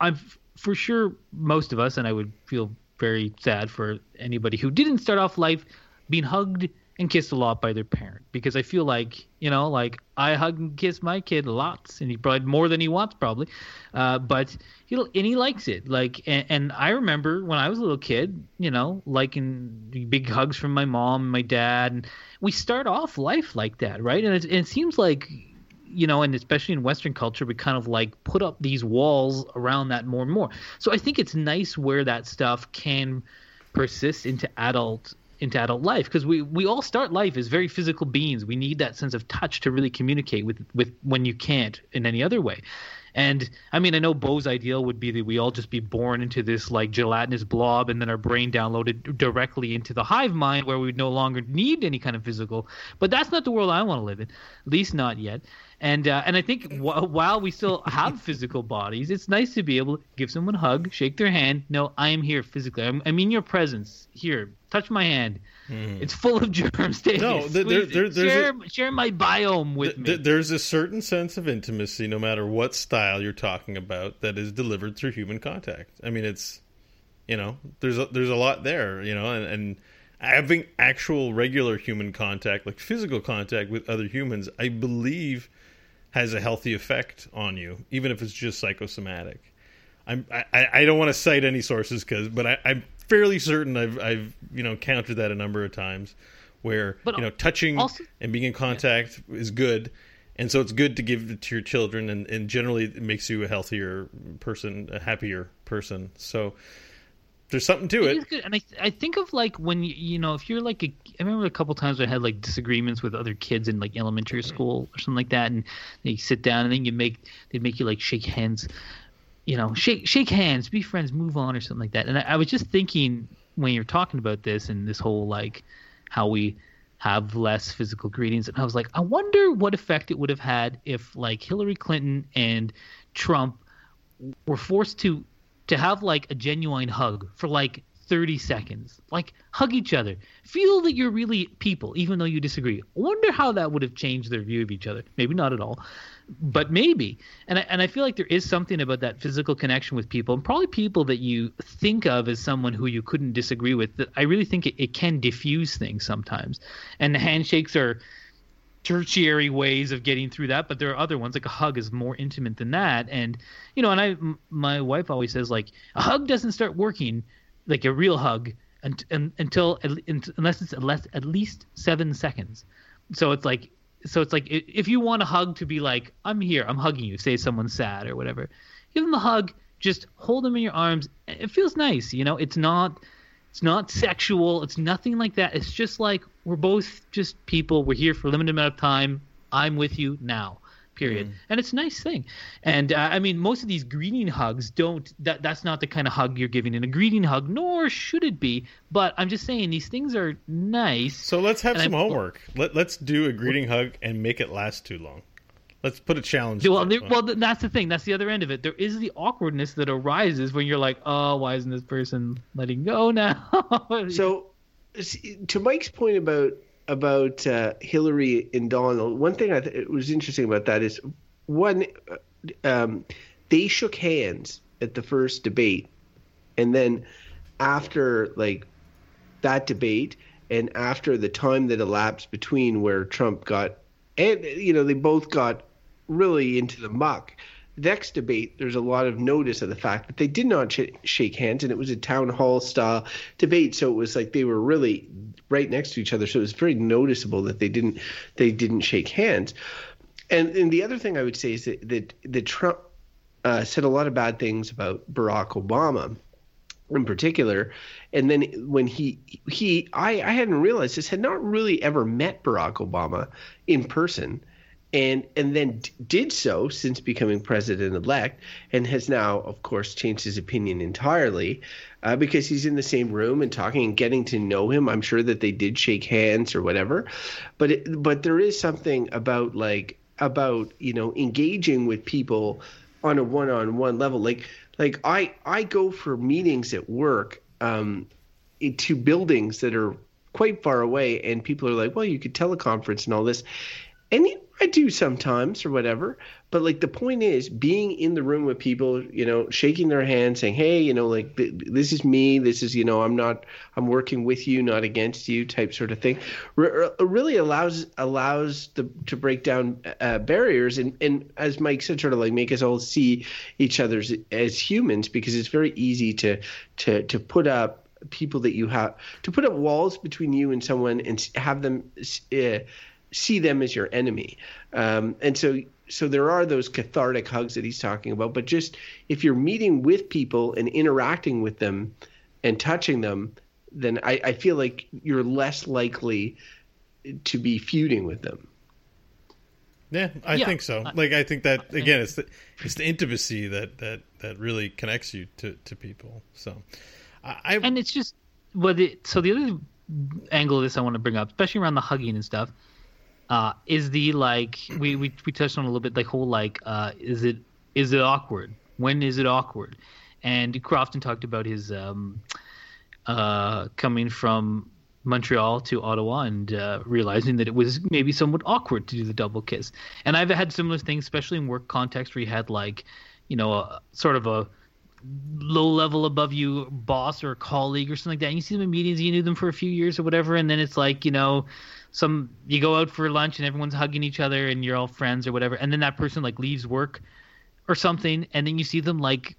I'm for sure most of us, and I would feel very sad for anybody who didn't start off life being hugged and kissed a lot by their parent, because I feel like you know, like I hug and kiss my kid lots, and he probably more than he wants probably, uh, but he and he likes it. Like, and, and I remember when I was a little kid, you know, liking big hugs from my mom and my dad, and we start off life like that, right? And it, and it seems like, you know, and especially in Western culture, we kind of like put up these walls around that more and more. So I think it's nice where that stuff can persist into adult into adult life because we we all start life as very physical beings. We need that sense of touch to really communicate with with when you can't in any other way. And I mean, I know Beau's ideal would be that we all just be born into this like gelatinous blob, and then our brain downloaded directly into the hive mind where we would no longer need any kind of physical. But that's not the world I want to live in, at least not yet. And uh, and I think w- while we still have physical bodies, it's nice to be able to give someone a hug, shake their hand. No, I am here physically. I'm, I'm in your presence. Here, touch my hand. It's full of [LAUGHS] germs. Take. No, it, there- there- there- there's share, share my biome with Th- me. th- there's a certain sense of intimacy, no matter what style you're talking about, that is delivered through human contact. I mean, it's you know, there's a, there's a lot there, you know, and, and having actual regular human contact, like physical contact with other humans, I believe has a healthy effect on you, even if it's just psychosomatic. I'm, I, I don't want to cite any sources because, but I, I'm fairly certain I've, I've, you know, countered that a number of times where, But you know, touching also- and being in contact is good. And so it's good to give it to your children and, and generally it makes you a healthier person, a happier person. So there's something to It it. is good, and I I think of like when you you know if you're like a I remember a couple times I had like disagreements with other kids in like elementary school or something like that, and they sit down and then you make they'd make you like shake hands, you know shake shake hands, be friends, move on or something like that. And I, I was just thinking when you're talking about this and this whole like how we have less physical greetings, and I was like I wonder what effect it would have had if like Hillary Clinton and Trump were forced to to have like a genuine hug for like 30 seconds. Like hug each other. Feel that you're really people even though you disagree. Wonder how that would have changed their view of each other. Maybe not at all but maybe. And I, and I feel like there is something about that physical connection with people and probably people that you think of as someone who you couldn't disagree with that i really think it, it can diffuse things sometimes. And the handshakes are tertiary ways of getting through that but there are other ones like a hug is more intimate than that. And you know and i my wife always says like a hug doesn't start working like a real hug and, and, until unless it's at least seven seconds. So it's like so it's like if you want a hug to be like i'm here i'm hugging you say someone's sad or whatever give them a hug just hold them in your arms. It feels nice you know? It's not it's not sexual. It's nothing like that. It's just like we're both just people. We're here for a limited amount of time. I'm with you now. Period. And it's a nice thing. And uh, I mean, most of these greeting hugs don't. That that's not the kind of hug you're giving in a greeting hug, nor should it be. But I'm just saying these things are nice. So let's have some I- homework. Let, let's do a greeting hug and make it last too long. Let's put a challenge. Well, there, well, that's the thing. That's the other end of it. There is the awkwardness that arises when you're like, oh, why isn't this person letting go now? [LAUGHS] So, to Mike's point about about uh, Hillary and Donald, one thing I th- it was interesting about that is one, uh, um, they shook hands at the first debate, and then after like that debate, and after the time that elapsed between where Trump got, and you know they both got really into the muck. Next debate, there's a lot of notice of the fact that they did not sh- shake hands, and it was a town hall style debate. So it was like they were really right next to each other. So it was very noticeable that they didn't they didn't shake hands. And and the other thing I would say is that that, that Trump uh, said a lot of bad things about Barack Obama in particular. And then when he he I, I hadn't realized this had not really ever met Barack Obama in person. And and then d- did so since becoming president elect, and has now, of course, changed his opinion entirely, uh, because he's in the same room and talking and getting to know him. I'm sure that they did shake hands or whatever, but it, but there is something about like about you know engaging with people on a one-on-one level. Like like i i go for meetings at work um to buildings that are quite far away and people are like well you could teleconference and all this. And I do sometimes or whatever. But like the point is being in the room with people, you know, shaking their hand, saying, "Hey, you know, like th- this is me. This is, you know, I'm not, I'm working with you, not against you," type sort of thing. Re- really allows allows the to break down uh, barriers and and as Mike said, sort of like make us all see each other as, as humans because it's very easy to to to put up people that you have to put up walls between you and someone and have them. Uh, see them as your enemy. Um, and so so there are those cathartic hugs that he's talking about. But just if you're meeting with people and interacting with them and touching them, then I, I feel like you're less likely to be feuding with them. Yeah, I Yeah. think so. Like I think that again, it's the it's the intimacy that that that really connects you to to people. So, I, I and it's just well the, so the other angle of this i want to bring up especially around the hugging and stuff uh is the like we we, we touched on a little bit the whole like uh is it is it awkward? When is it awkward? And crofton talked about his um uh coming from montreal to ottawa and uh, realizing that it was maybe somewhat awkward to do the double kiss. And i've had similar things especially in work context where you had like you know a, sort of a low level above you boss or colleague or something like that. And you see them in meetings, you knew them for a few years or whatever, and then it's like you know, some you go out for lunch and everyone's hugging each other and you're all friends or whatever, and then that person like leaves work or something, and then you see them like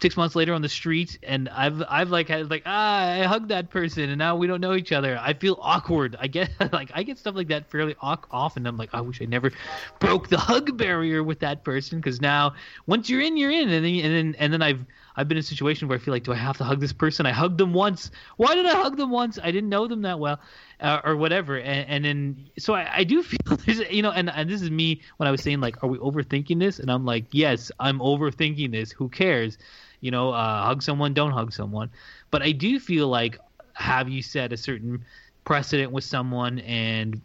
six months later on the street and I've I've like had like ah I hugged that person and now we don't know each other. I feel awkward. I get [LAUGHS] like I get stuff like that fairly often. I'm like I wish I never broke the hug barrier with that person because now once you're in you're in and then and then and then I've I've been in a situation where I feel like do I have to hug this person? I hugged them once. Why did I hug them once? I didn't know them that well. Uh, or whatever and, and then so I, I do [LAUGHS] feel there's you know and, and this is me when I was saying like are we overthinking this and I'm like yes I'm overthinking this who cares you know, uh, hug someone, don't hug someone. But I do feel like have you set a certain precedent with someone and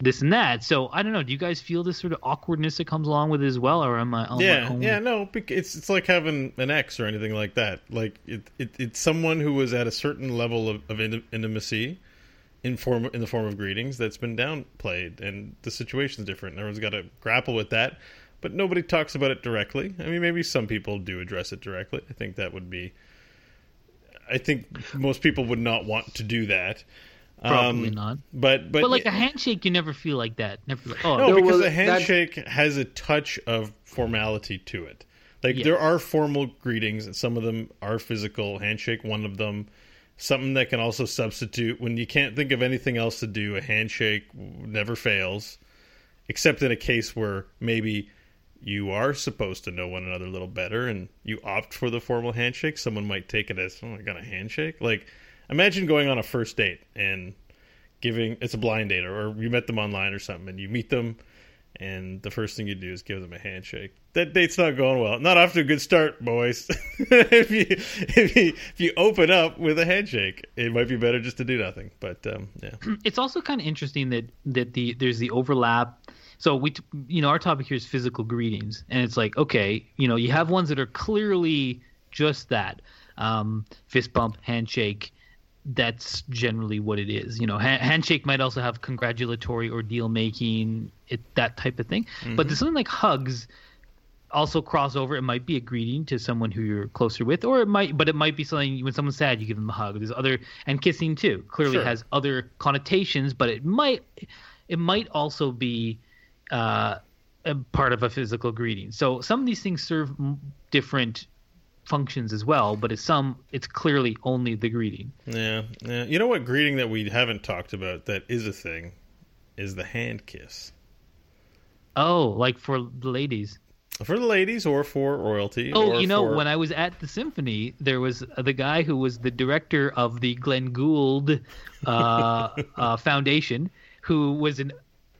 this and that. So I don't know. Do you guys feel this sort of awkwardness that comes along with it as well, or am I? Am yeah, I yeah, no. It's it's like having an ex or anything like that. Like it, it it's someone who was at a certain level of, of intimacy in form in the form of greetings that's been downplayed, and the situation's different. Everyone's got to grapple with that but nobody talks about it directly. I mean, maybe some people do address it directly. I think that would be. I think most people would not want to do that. Probably um, not. But, but but like a handshake, you never feel like that. Never. Like, oh no, because well, a handshake that's... has a touch of formality to it. Like yes. there are formal greetings, and some of them are physical. Handshake, one of them. Something that can also substitute when you can't think of anything else to do. A handshake never fails, except in a case where maybe you are supposed to know one another a little better and you opt for the formal handshake, someone might take it as, oh, I got a handshake. Like, imagine going on a first date and giving it's a blind date or you met them online or something and you meet them and the first thing you do is give them a handshake. That date's not going well. Not off to a good start, boys. [LAUGHS] if you if you if you open up with a handshake, it might be better just to do nothing. But um, yeah, [CLEARS THROAT] it's also kind of interesting that that the there's the overlap so we, you know, our topic here is physical greetings, and it's like, okay, you know, you have ones that are clearly just that um, fist bump, handshake. That's generally what it is. You know, ha- handshake might also have congratulatory or deal making, it that type of thing. Mm-hmm. But there's something like hugs also cross over. It might be a greeting to someone who you're closer with, or it might, but it might be something when someone's sad, you give them a hug. There's other and kissing too. Clearly sure. has other connotations, but it might, it might also be uh, a part of a physical greeting. So some of these things serve different functions as well, but it's some it's clearly only the greeting. Yeah, yeah. You know what greeting that we haven't talked about that is a thing is the hand kiss. Oh, like for the ladies. For the ladies or for royalty. Oh, you know, for... when I was at the symphony, there was the guy who was the director of the Glenn Gould uh, [LAUGHS] uh, Foundation, who was an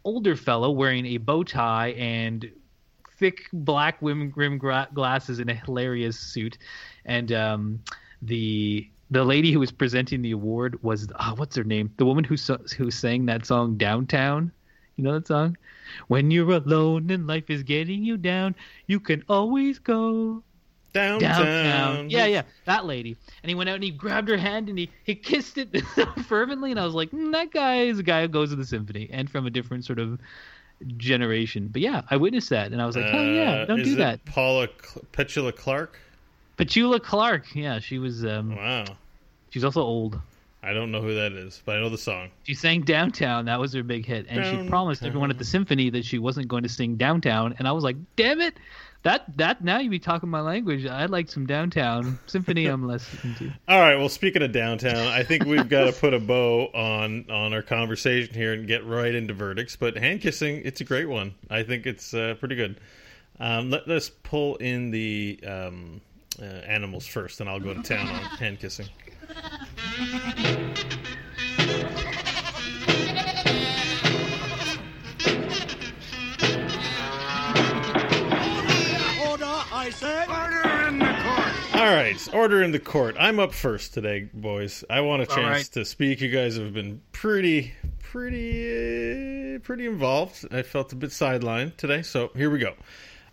older fellow wearing a bow tie and thick black rim, rim glasses in a hilarious suit, and um, the the lady who was presenting the award was oh, what's her name? The woman who who sang that song Downtown. You know that song? When you're alone and life is getting you down, you can always go Downtown. Downtown. Yeah, yeah, that lady. And he went out and he grabbed her hand and he, he kissed it [LAUGHS] fervently. And I was like, mm, that guy is a guy who goes to the symphony and from a different sort of generation. But yeah, I witnessed that and I was like, oh yeah, don't uh, do that. Paula Petula Clark. Petula Clark. Yeah, she was. Um, wow. She's also old. I don't know who that is, but I know the song. She sang Downtown. That was her big hit. And Downtown. she promised everyone at the symphony that she wasn't going to sing Downtown. And I was like, damn it that that now you be talking my language. I like some downtown symphony. I'm listening to. [LAUGHS] All right. Well, speaking of downtown, I think we've got to put a bow on on our conversation here and get right into verdicts. But hand kissing, it's a great one. I think it's uh, pretty good. Um, let, us pull in the um, uh, animals first, and I'll go to town on hand kissing. [LAUGHS] right, order in the court. I'm up first today, boys. I want a chance right. to speak. You guys have been pretty, pretty, uh, pretty involved. I felt a bit sidelined today, so here we go.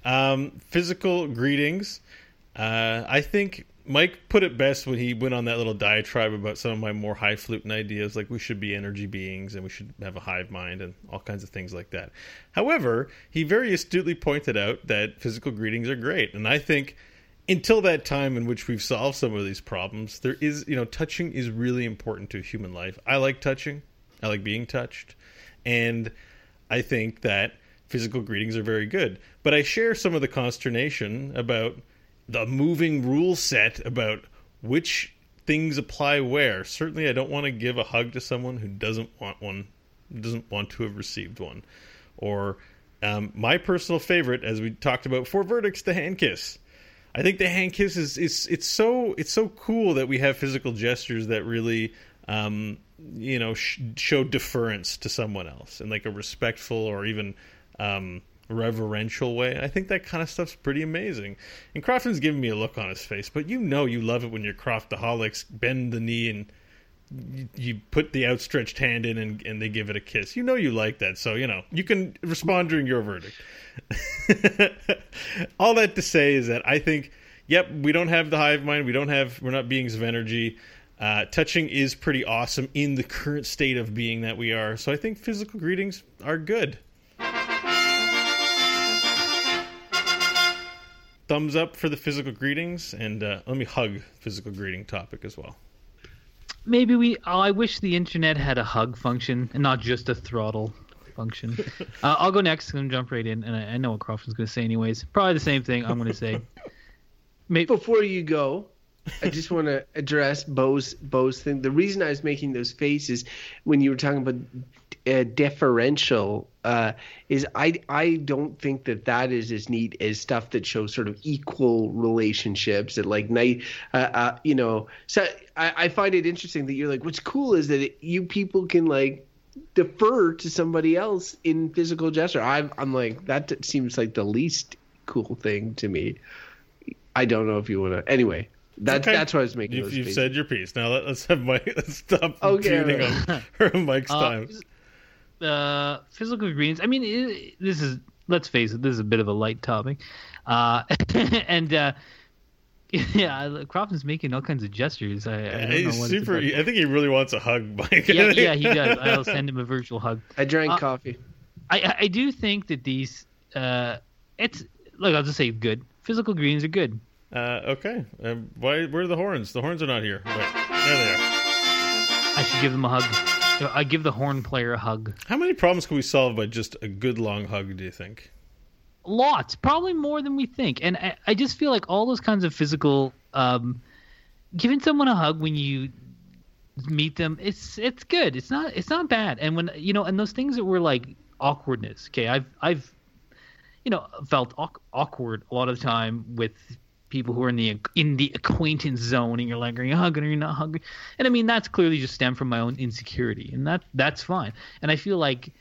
Um, physical greetings. Uh, I think Mike put it best when he went on that little diatribe about some of my more high highfalutin ideas, like we should be energy beings and we should have a hive mind and all kinds of things like that. However, he very astutely pointed out that physical greetings are great, and I think until that time in which we've solved some of these problems, there is, you know, touching is really important to human life. I like touching, I like being touched, and I think that physical greetings are very good. But I share some of the consternation about the moving rule set about which things apply where. Certainly, I don't want to give a hug to someone who doesn't want one, doesn't want to have received one, or um, my personal favorite, as we talked about before, verdicts, the hand kiss. I think the hand kiss is it's it's so it's so cool that we have physical gestures that really um, you know sh- show deference to someone else in like a respectful or even um, reverential way. I think that kind of stuff's pretty amazing. And Crofton's giving me a look on his face, but you know you love it when your Croftaholics bend the knee and you, put the outstretched hand in and, and they give it a kiss. You know you like that, so you know you can respond during your verdict. [LAUGHS] All that to say is that I think, yep, we don't have the hive mind. We don't have. We're not beings of energy. Uh, touching is pretty awesome in the current state of being that we are. So I think physical greetings are good. Thumbs up for the physical greetings, and uh, let me hug physical greeting topic as well. Maybe we. Oh, I wish the internet had a hug function and not just a throttle function. [LAUGHS] uh, I'll go next and jump right in, and I, I know what Crofton's going to say anyways. Probably the same thing I'm going to say. [LAUGHS] Maybe, Before you go, I just want to address Beau's Beau's thing. The reason I was making those faces when you were talking about uh, deferential uh, is I I don't think that that is as neat as stuff that shows sort of equal relationships that like night uh, uh, you know. So I, I find it interesting that you're like what's cool is that it, you people can like defer to somebody else in physical gesture. I'm I'm like that seems like the least cool thing to me. I don't know if you want to. Anyway, that Okay. that's why I was making. You've, you've said your piece. Now let, let's have Mike. [LAUGHS] Let's stop Okay, tuning all on [LAUGHS] her Mike's Uh, time. uh, physical greetings. I mean, it, this is let's face it, this is a bit of a light topic, uh, [LAUGHS] and uh, yeah, Crofton's making all kinds of gestures. I, I don't know He's what super. I think he really wants a hug, Mike. yeah, yeah, he does. I'll send him a virtual hug. I drank Uh, coffee. I, I- I do think that these, uh, it's look, I'll just say good. Physical greens are good. Uh, okay. Um, why? Where are the horns? The horns are not here. Wait, there they are. I should give them a hug. I give the horn player a hug. How many problems can we solve by just a good long hug? Do you think? Lots, probably more than we think. And I, I just feel like all those kinds of physical, um, giving someone a hug when you meet them, it's it's good. It's not it's not bad. And when you know, and those things that were like awkwardness. Okay, I've I've you know felt awk- awkward a lot of time with people who are in the in the acquaintance zone and you're like are you hugging? Or you're not hugging? And i mean that's clearly just stemmed from my own insecurity and that that's fine. And i feel like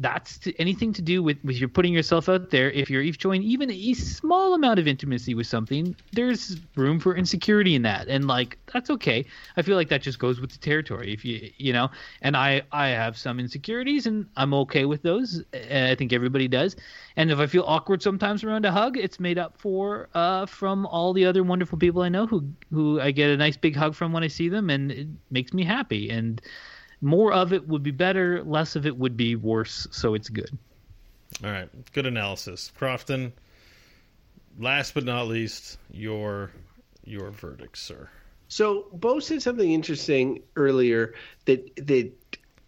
that's to, anything to do with with you're putting yourself out there. If you're enjoying even a small amount of intimacy with something there's room for insecurity in that. And like that's okay. I feel like that just goes with the territory. If you you know and i i have some insecurities and i'm okay with those. I think everybody does. And if i feel awkward sometimes around a hug it's made up for uh from all the other wonderful people i know who who i get a nice big hug from when i see them and it makes me happy. And more of it would be better less of it would be worse so it's good All right. Good analysis, Crofton. Last but not least, your your verdict, sir. So Beau said something interesting earlier that that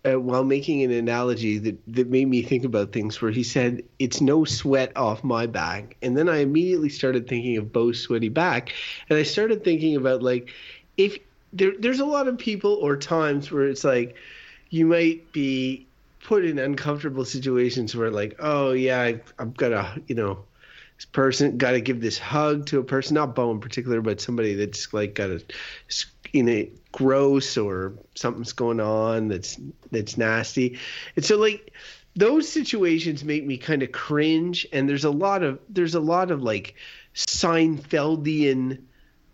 uh, while making an analogy that that made me think about things. Where he said it's no sweat off my back, and then I immediately started thinking of Beau's sweaty back, and I started thinking about like if there there's a lot of people or times where it's like you might be put in uncomfortable situations where like oh yeah I, I've got to you know this person got to give this hug to a person, not Beau in particular, but somebody that's like got a, you know, gross or something's going on that's that's nasty, and so like those situations make me kind of cringe. And there's a lot of there's a lot of like Seinfeldian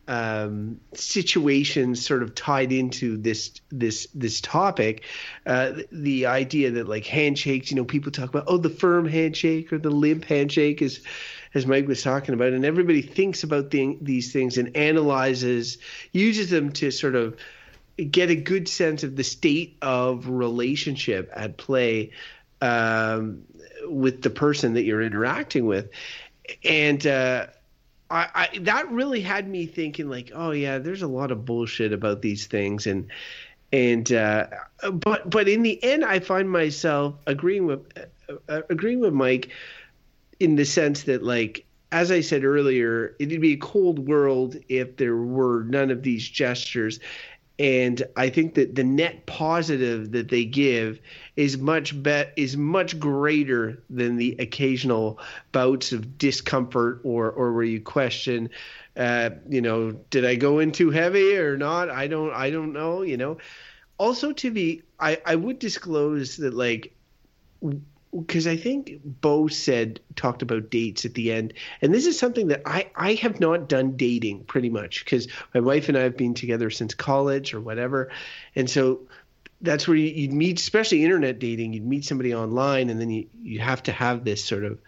um, situations sort of tied into this this this topic. Uh, the, idea that like handshakes, you know, people talk about oh the firm handshake or the limp handshake is as Mike was talking about, and everybody thinks about the, these things and analyzes, uses them to sort of get a good sense of the state of relationship at play um, with the person that you're interacting with, and uh, I, I that really had me thinking like, oh yeah, there's a lot of bullshit about these things, and and uh, but but in the end, I find myself agreeing with uh, agreeing with Mike in the sense that like as I said earlier, it'd be a cold world if there were none of these gestures. And I think that the net positive that they give is much bet is much greater than the occasional bouts of discomfort or or where you question, uh, you know, did I go in too heavy or not? I don't I don't know. You know. Also, to be I I would disclose that like because I think Beau said talked about dates at the end, and this is something that I I have not done dating pretty much because my wife and I have been together since college or whatever, and so that's where you, would meet, especially internet dating. You'd meet somebody online, and then you you have to have this sort of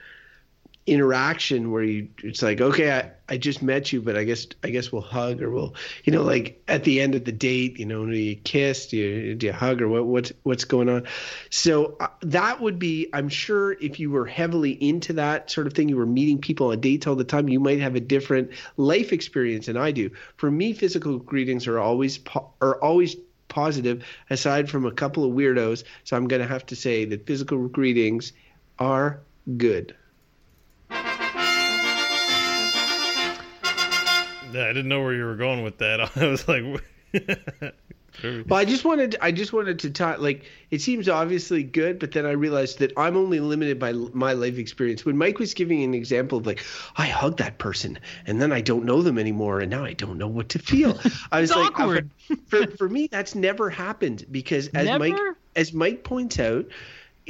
interaction where you it's like okay I, I just met you but I guess I guess we'll hug or we'll you know like at the end of the date you know do you kiss? Do you, do you hug or what what's what's going on? So uh, that would be I'm sure if you were heavily into that sort of thing you were meeting people on dates all the time you might have a different life experience than I do. For me physical greetings are always po- are always positive aside from a couple of weirdos. So I'm going to have to say that physical greetings are good Yeah, I didn't know where you were going with that. [LAUGHS] I was like, [LAUGHS] well, I just wanted I just wanted to talk. Like, it seems obviously good, but then I realized that I'm only limited by my life experience. When Mike was giving an example of like, I hugged that person, and then I don't know them anymore, and now I don't know what to feel. [LAUGHS] I was like, awkward. for for me, that's never happened because as Never? Mike as Mike points out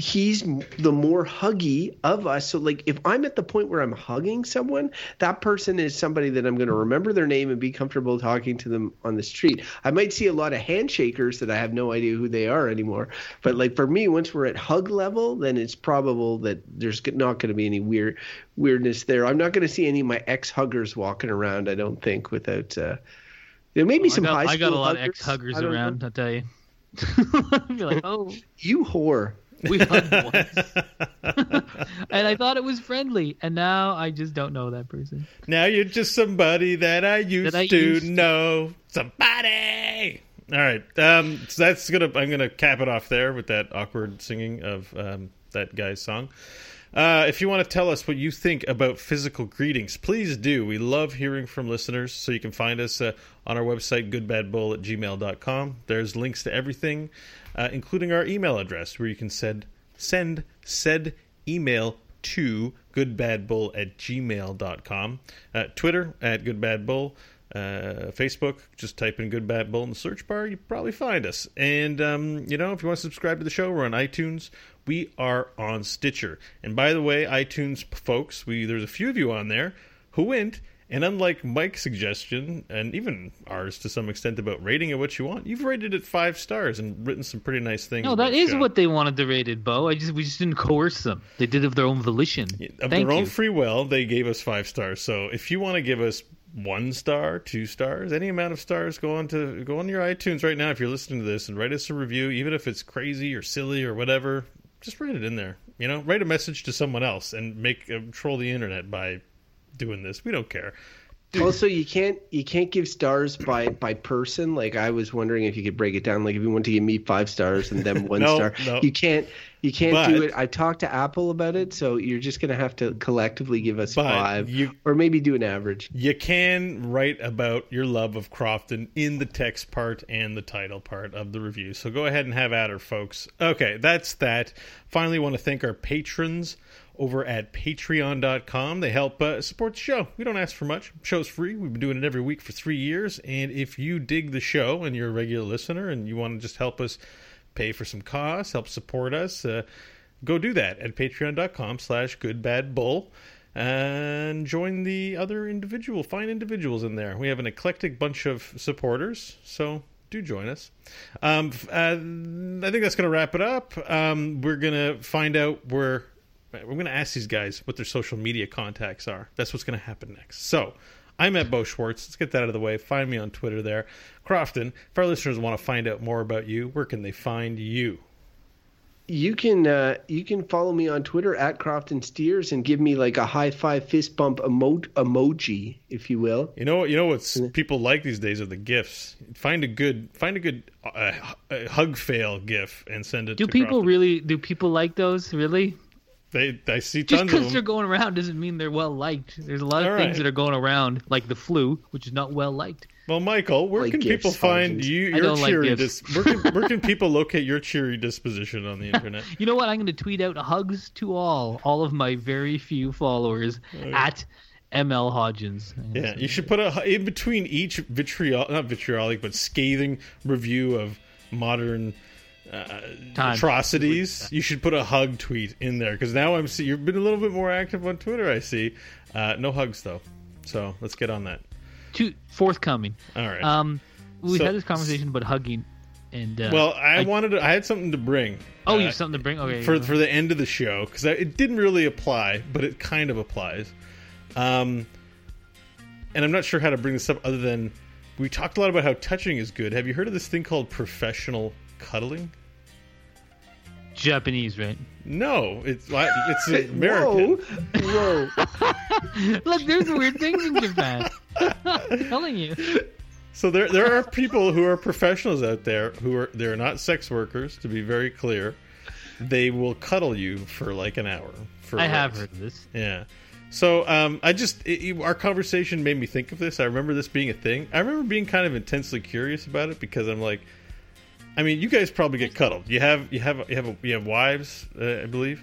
he's the more huggy of us. So like if I'm at the point where I'm hugging someone, that person is somebody that I'm going to remember their name and be comfortable talking to them on the street. I might see a lot of handshakers that I have no idea who they are anymore. But like for me, once we're at hug level, then it's probable that there's not going to be any weird weirdness there. I'm not going to see any of my ex huggers walking around. I don't think without. Uh, there may be some I got, high I got a lot huggers. of ex huggers don't know. around. I'll tell you. [LAUGHS] Be like, oh, [LAUGHS] You whore. We [LAUGHS] hugged once, [LAUGHS] and I thought it was friendly, and now I just don't know that person. now you're just somebody that I used I to used to- know. Somebody. All right. Um, so that's gonna. I'm gonna cap it off there with that awkward singing of um, that guy's song. Uh, if you want to tell us what you think about physical greetings, please do. We love hearing from listeners, so you can find us uh, on our website, goodbadbull at gmail.com. There's links to everything, uh, including our email address, where you can send, send said email to goodbadbull at gmail.com. Uh, Twitter at goodbadbull. Uh, Facebook, just type in Good Bad Bull in the search bar. You probably find us. And, um, you know, if you want to subscribe to the show, we're on iTunes. We are on Stitcher. And by the way, iTunes folks, we there's a few of you on there who went. And unlike Mike's suggestion, and even ours to some extent about rating it what you want, you've rated it five stars and written some pretty nice things. No, that is show. what they wanted to rate it, Beau. I just we just didn't coerce them. They did it of their own volition. of Thank their own free will, they gave us five stars. So if you want to give us one star, two stars, any amount of stars, go on to go on your iTunes right now if you're listening to this and write us a review, even if it's crazy or silly or whatever. Just write it in there. You know, write a message to someone else and make uh, troll the internet by doing this. We don't care. Also, you can't you can't give stars by by person. Like I was wondering if you could break it down. Like if you want to give me five stars and then [LAUGHS] one No, star, no. you can't you can't But- do it. I talked to Apple about it, so you're just gonna have to collectively give us five, you- or maybe do an average. You can write about your love of Crofton in the text part and the title part of the review. So go ahead and have at her, folks. Okay, that's that. Finally, want to thank our patrons over at patreon.com. They help uh, support the show. We don't ask for much. Show's free. We've been doing it every week for three years. And if you dig the show and you're a regular listener and you want to just help us pay for some costs, help support us, uh, go do that at patreon.com slash goodbadbull and join the other individual fine individuals in there we have an eclectic bunch of supporters so do join us um, uh, i think that's going to wrap it up um, we're going to find out where we're going to ask these guys what their social media contacts are that's what's going to happen next so I'm at Beau Schwartz. Let's get that out of the way. Find me on Twitter there. Crofton, if our listeners want to find out more about you, where can they find you? you can uh, you can follow me on Twitter at Crofton Steers and give me like a high five fist bump emo- emoji, if you will. You know, what you know what's people like these days are the gifs. Find a good, find a good uh, uh, hug fail gif and send it. Do to people Crofton. really? Do people like those? Really? They, I see Just tons of because they're going around doesn't mean they're well liked. There's a lot of All things right. that are going around, like the flu, which is not well liked. Well, Michael, where Like can gifs, people find Hodgins. you? I Your don't like cheery. gifs. dis- where, can, where can [LAUGHS] people locate your cheery disposition on the [LAUGHS] internet? You know what? I'm going to tweet out hugs to all, all of my very few followers at ML Hodgins. Yeah, you should put a in between each vitriol, not vitriolic, but scathing review of modern uh, atrocities. You should put a hug tweet in there because now I'm see you've been a little bit more active on Twitter. I see. Uh, no hugs though, so let's get on that. To, forthcoming. All right. Um, we So- had this conversation about hugging, and uh, well, I, wanted to, I had something to bring. oh, uh, you have something to bring? Okay, for for the end of the show because it didn't really apply, but it kind of applies. Um, and I'm not sure how to bring this up other than we talked a lot about how touching is good. Have you heard of this thing called professional cuddling? Japanese, right? No, it's it's [LAUGHS] American. Whoa, whoa! [LAUGHS] Look, there's weird things in Japan. I'm telling you. So there there are people who are professionals out there who are they're not sex workers. To be very clear, they will cuddle you for like an hour. For I have heard this. Yeah. So um, I just it, it- our conversation made me think of this. I remember this being a thing. I remember being kind of intensely curious about it because I'm like, I mean, you guys probably get cuddled. You have you have you have you have wives, uh, I believe,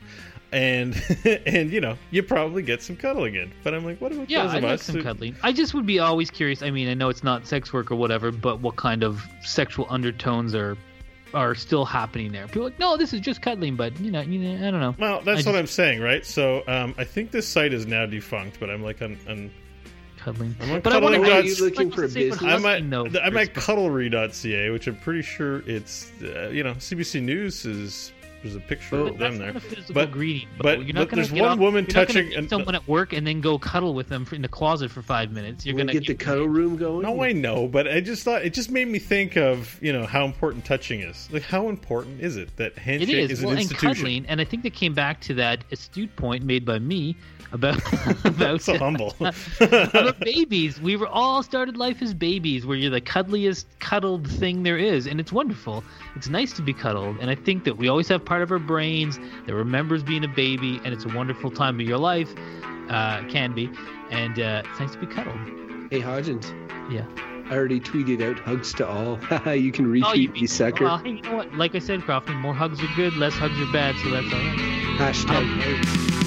and [LAUGHS] and you know you probably get some cuddling in. But I'm like, what about Yeah, those I of like us? some who- cuddling. I just would be always curious. I mean, I know it's not sex work or whatever, but what kind of sexual undertones are are still happening there? People are like, no, this is just cuddling, but you know, you know I don't know. Well, that's I what just- I'm saying, right? So um, I think this site is now defunct, but I'm like, I'm, I'm Cuddling. I'm on but I cuddling want dot- Are you looking for a business? I'm at, No, I'm at cuddlery.ca, which I'm pretty sure it's, uh, you know, CBC News is there's a picture Oh, of them there. not a physical But- greeting. but- you're not but gonna there's get one off- woman you're touching meet and- someone at work and then go cuddle with them in the closet for five minutes. You're Wanna gonna get the cuddle room going? No, I know, but I just thought it just made me think of you know how important touching is. Like, how important is it that It handshake is. an well, and institution? cuddling, and I think that came back to that astute point made by me about [LAUGHS] about so humble. [LAUGHS] about babies. We were all started life as babies, where you're the cuddliest cuddled thing there is, and it's wonderful. It's nice to be cuddled, and I think that we always have part of our brains that remembers being a baby, and it's a wonderful time of your life. Uh, can be, and uh, it's nice to be cuddled. Hey, Hodgins, Yeah. I already tweeted out hugs to all. [LAUGHS] you can retweet Oh, you, me, sucker. Well, you know what? Like I said, Crofton, more hugs are good, less hugs are bad, so that's all right. Hashtag hugs.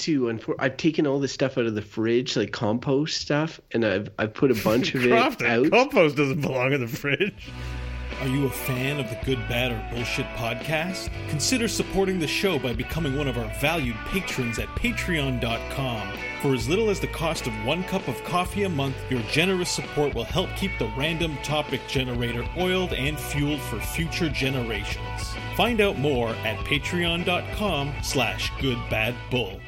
To. Unfor- I've taken all this stuff out of the fridge, like compost stuff, and I've I've put a bunch of [LAUGHS] it Crofton, out. compost doesn't belong in the fridge. Are you a fan of the Good, Bad, or Bullshit podcast? Consider supporting the show by becoming one of our valued patrons at patreon.com. For as little as the cost of one cup of coffee a month, your generous support will help keep the random topic generator oiled and fueled for future generations. Find out more at patreon.com slash goodbadbull.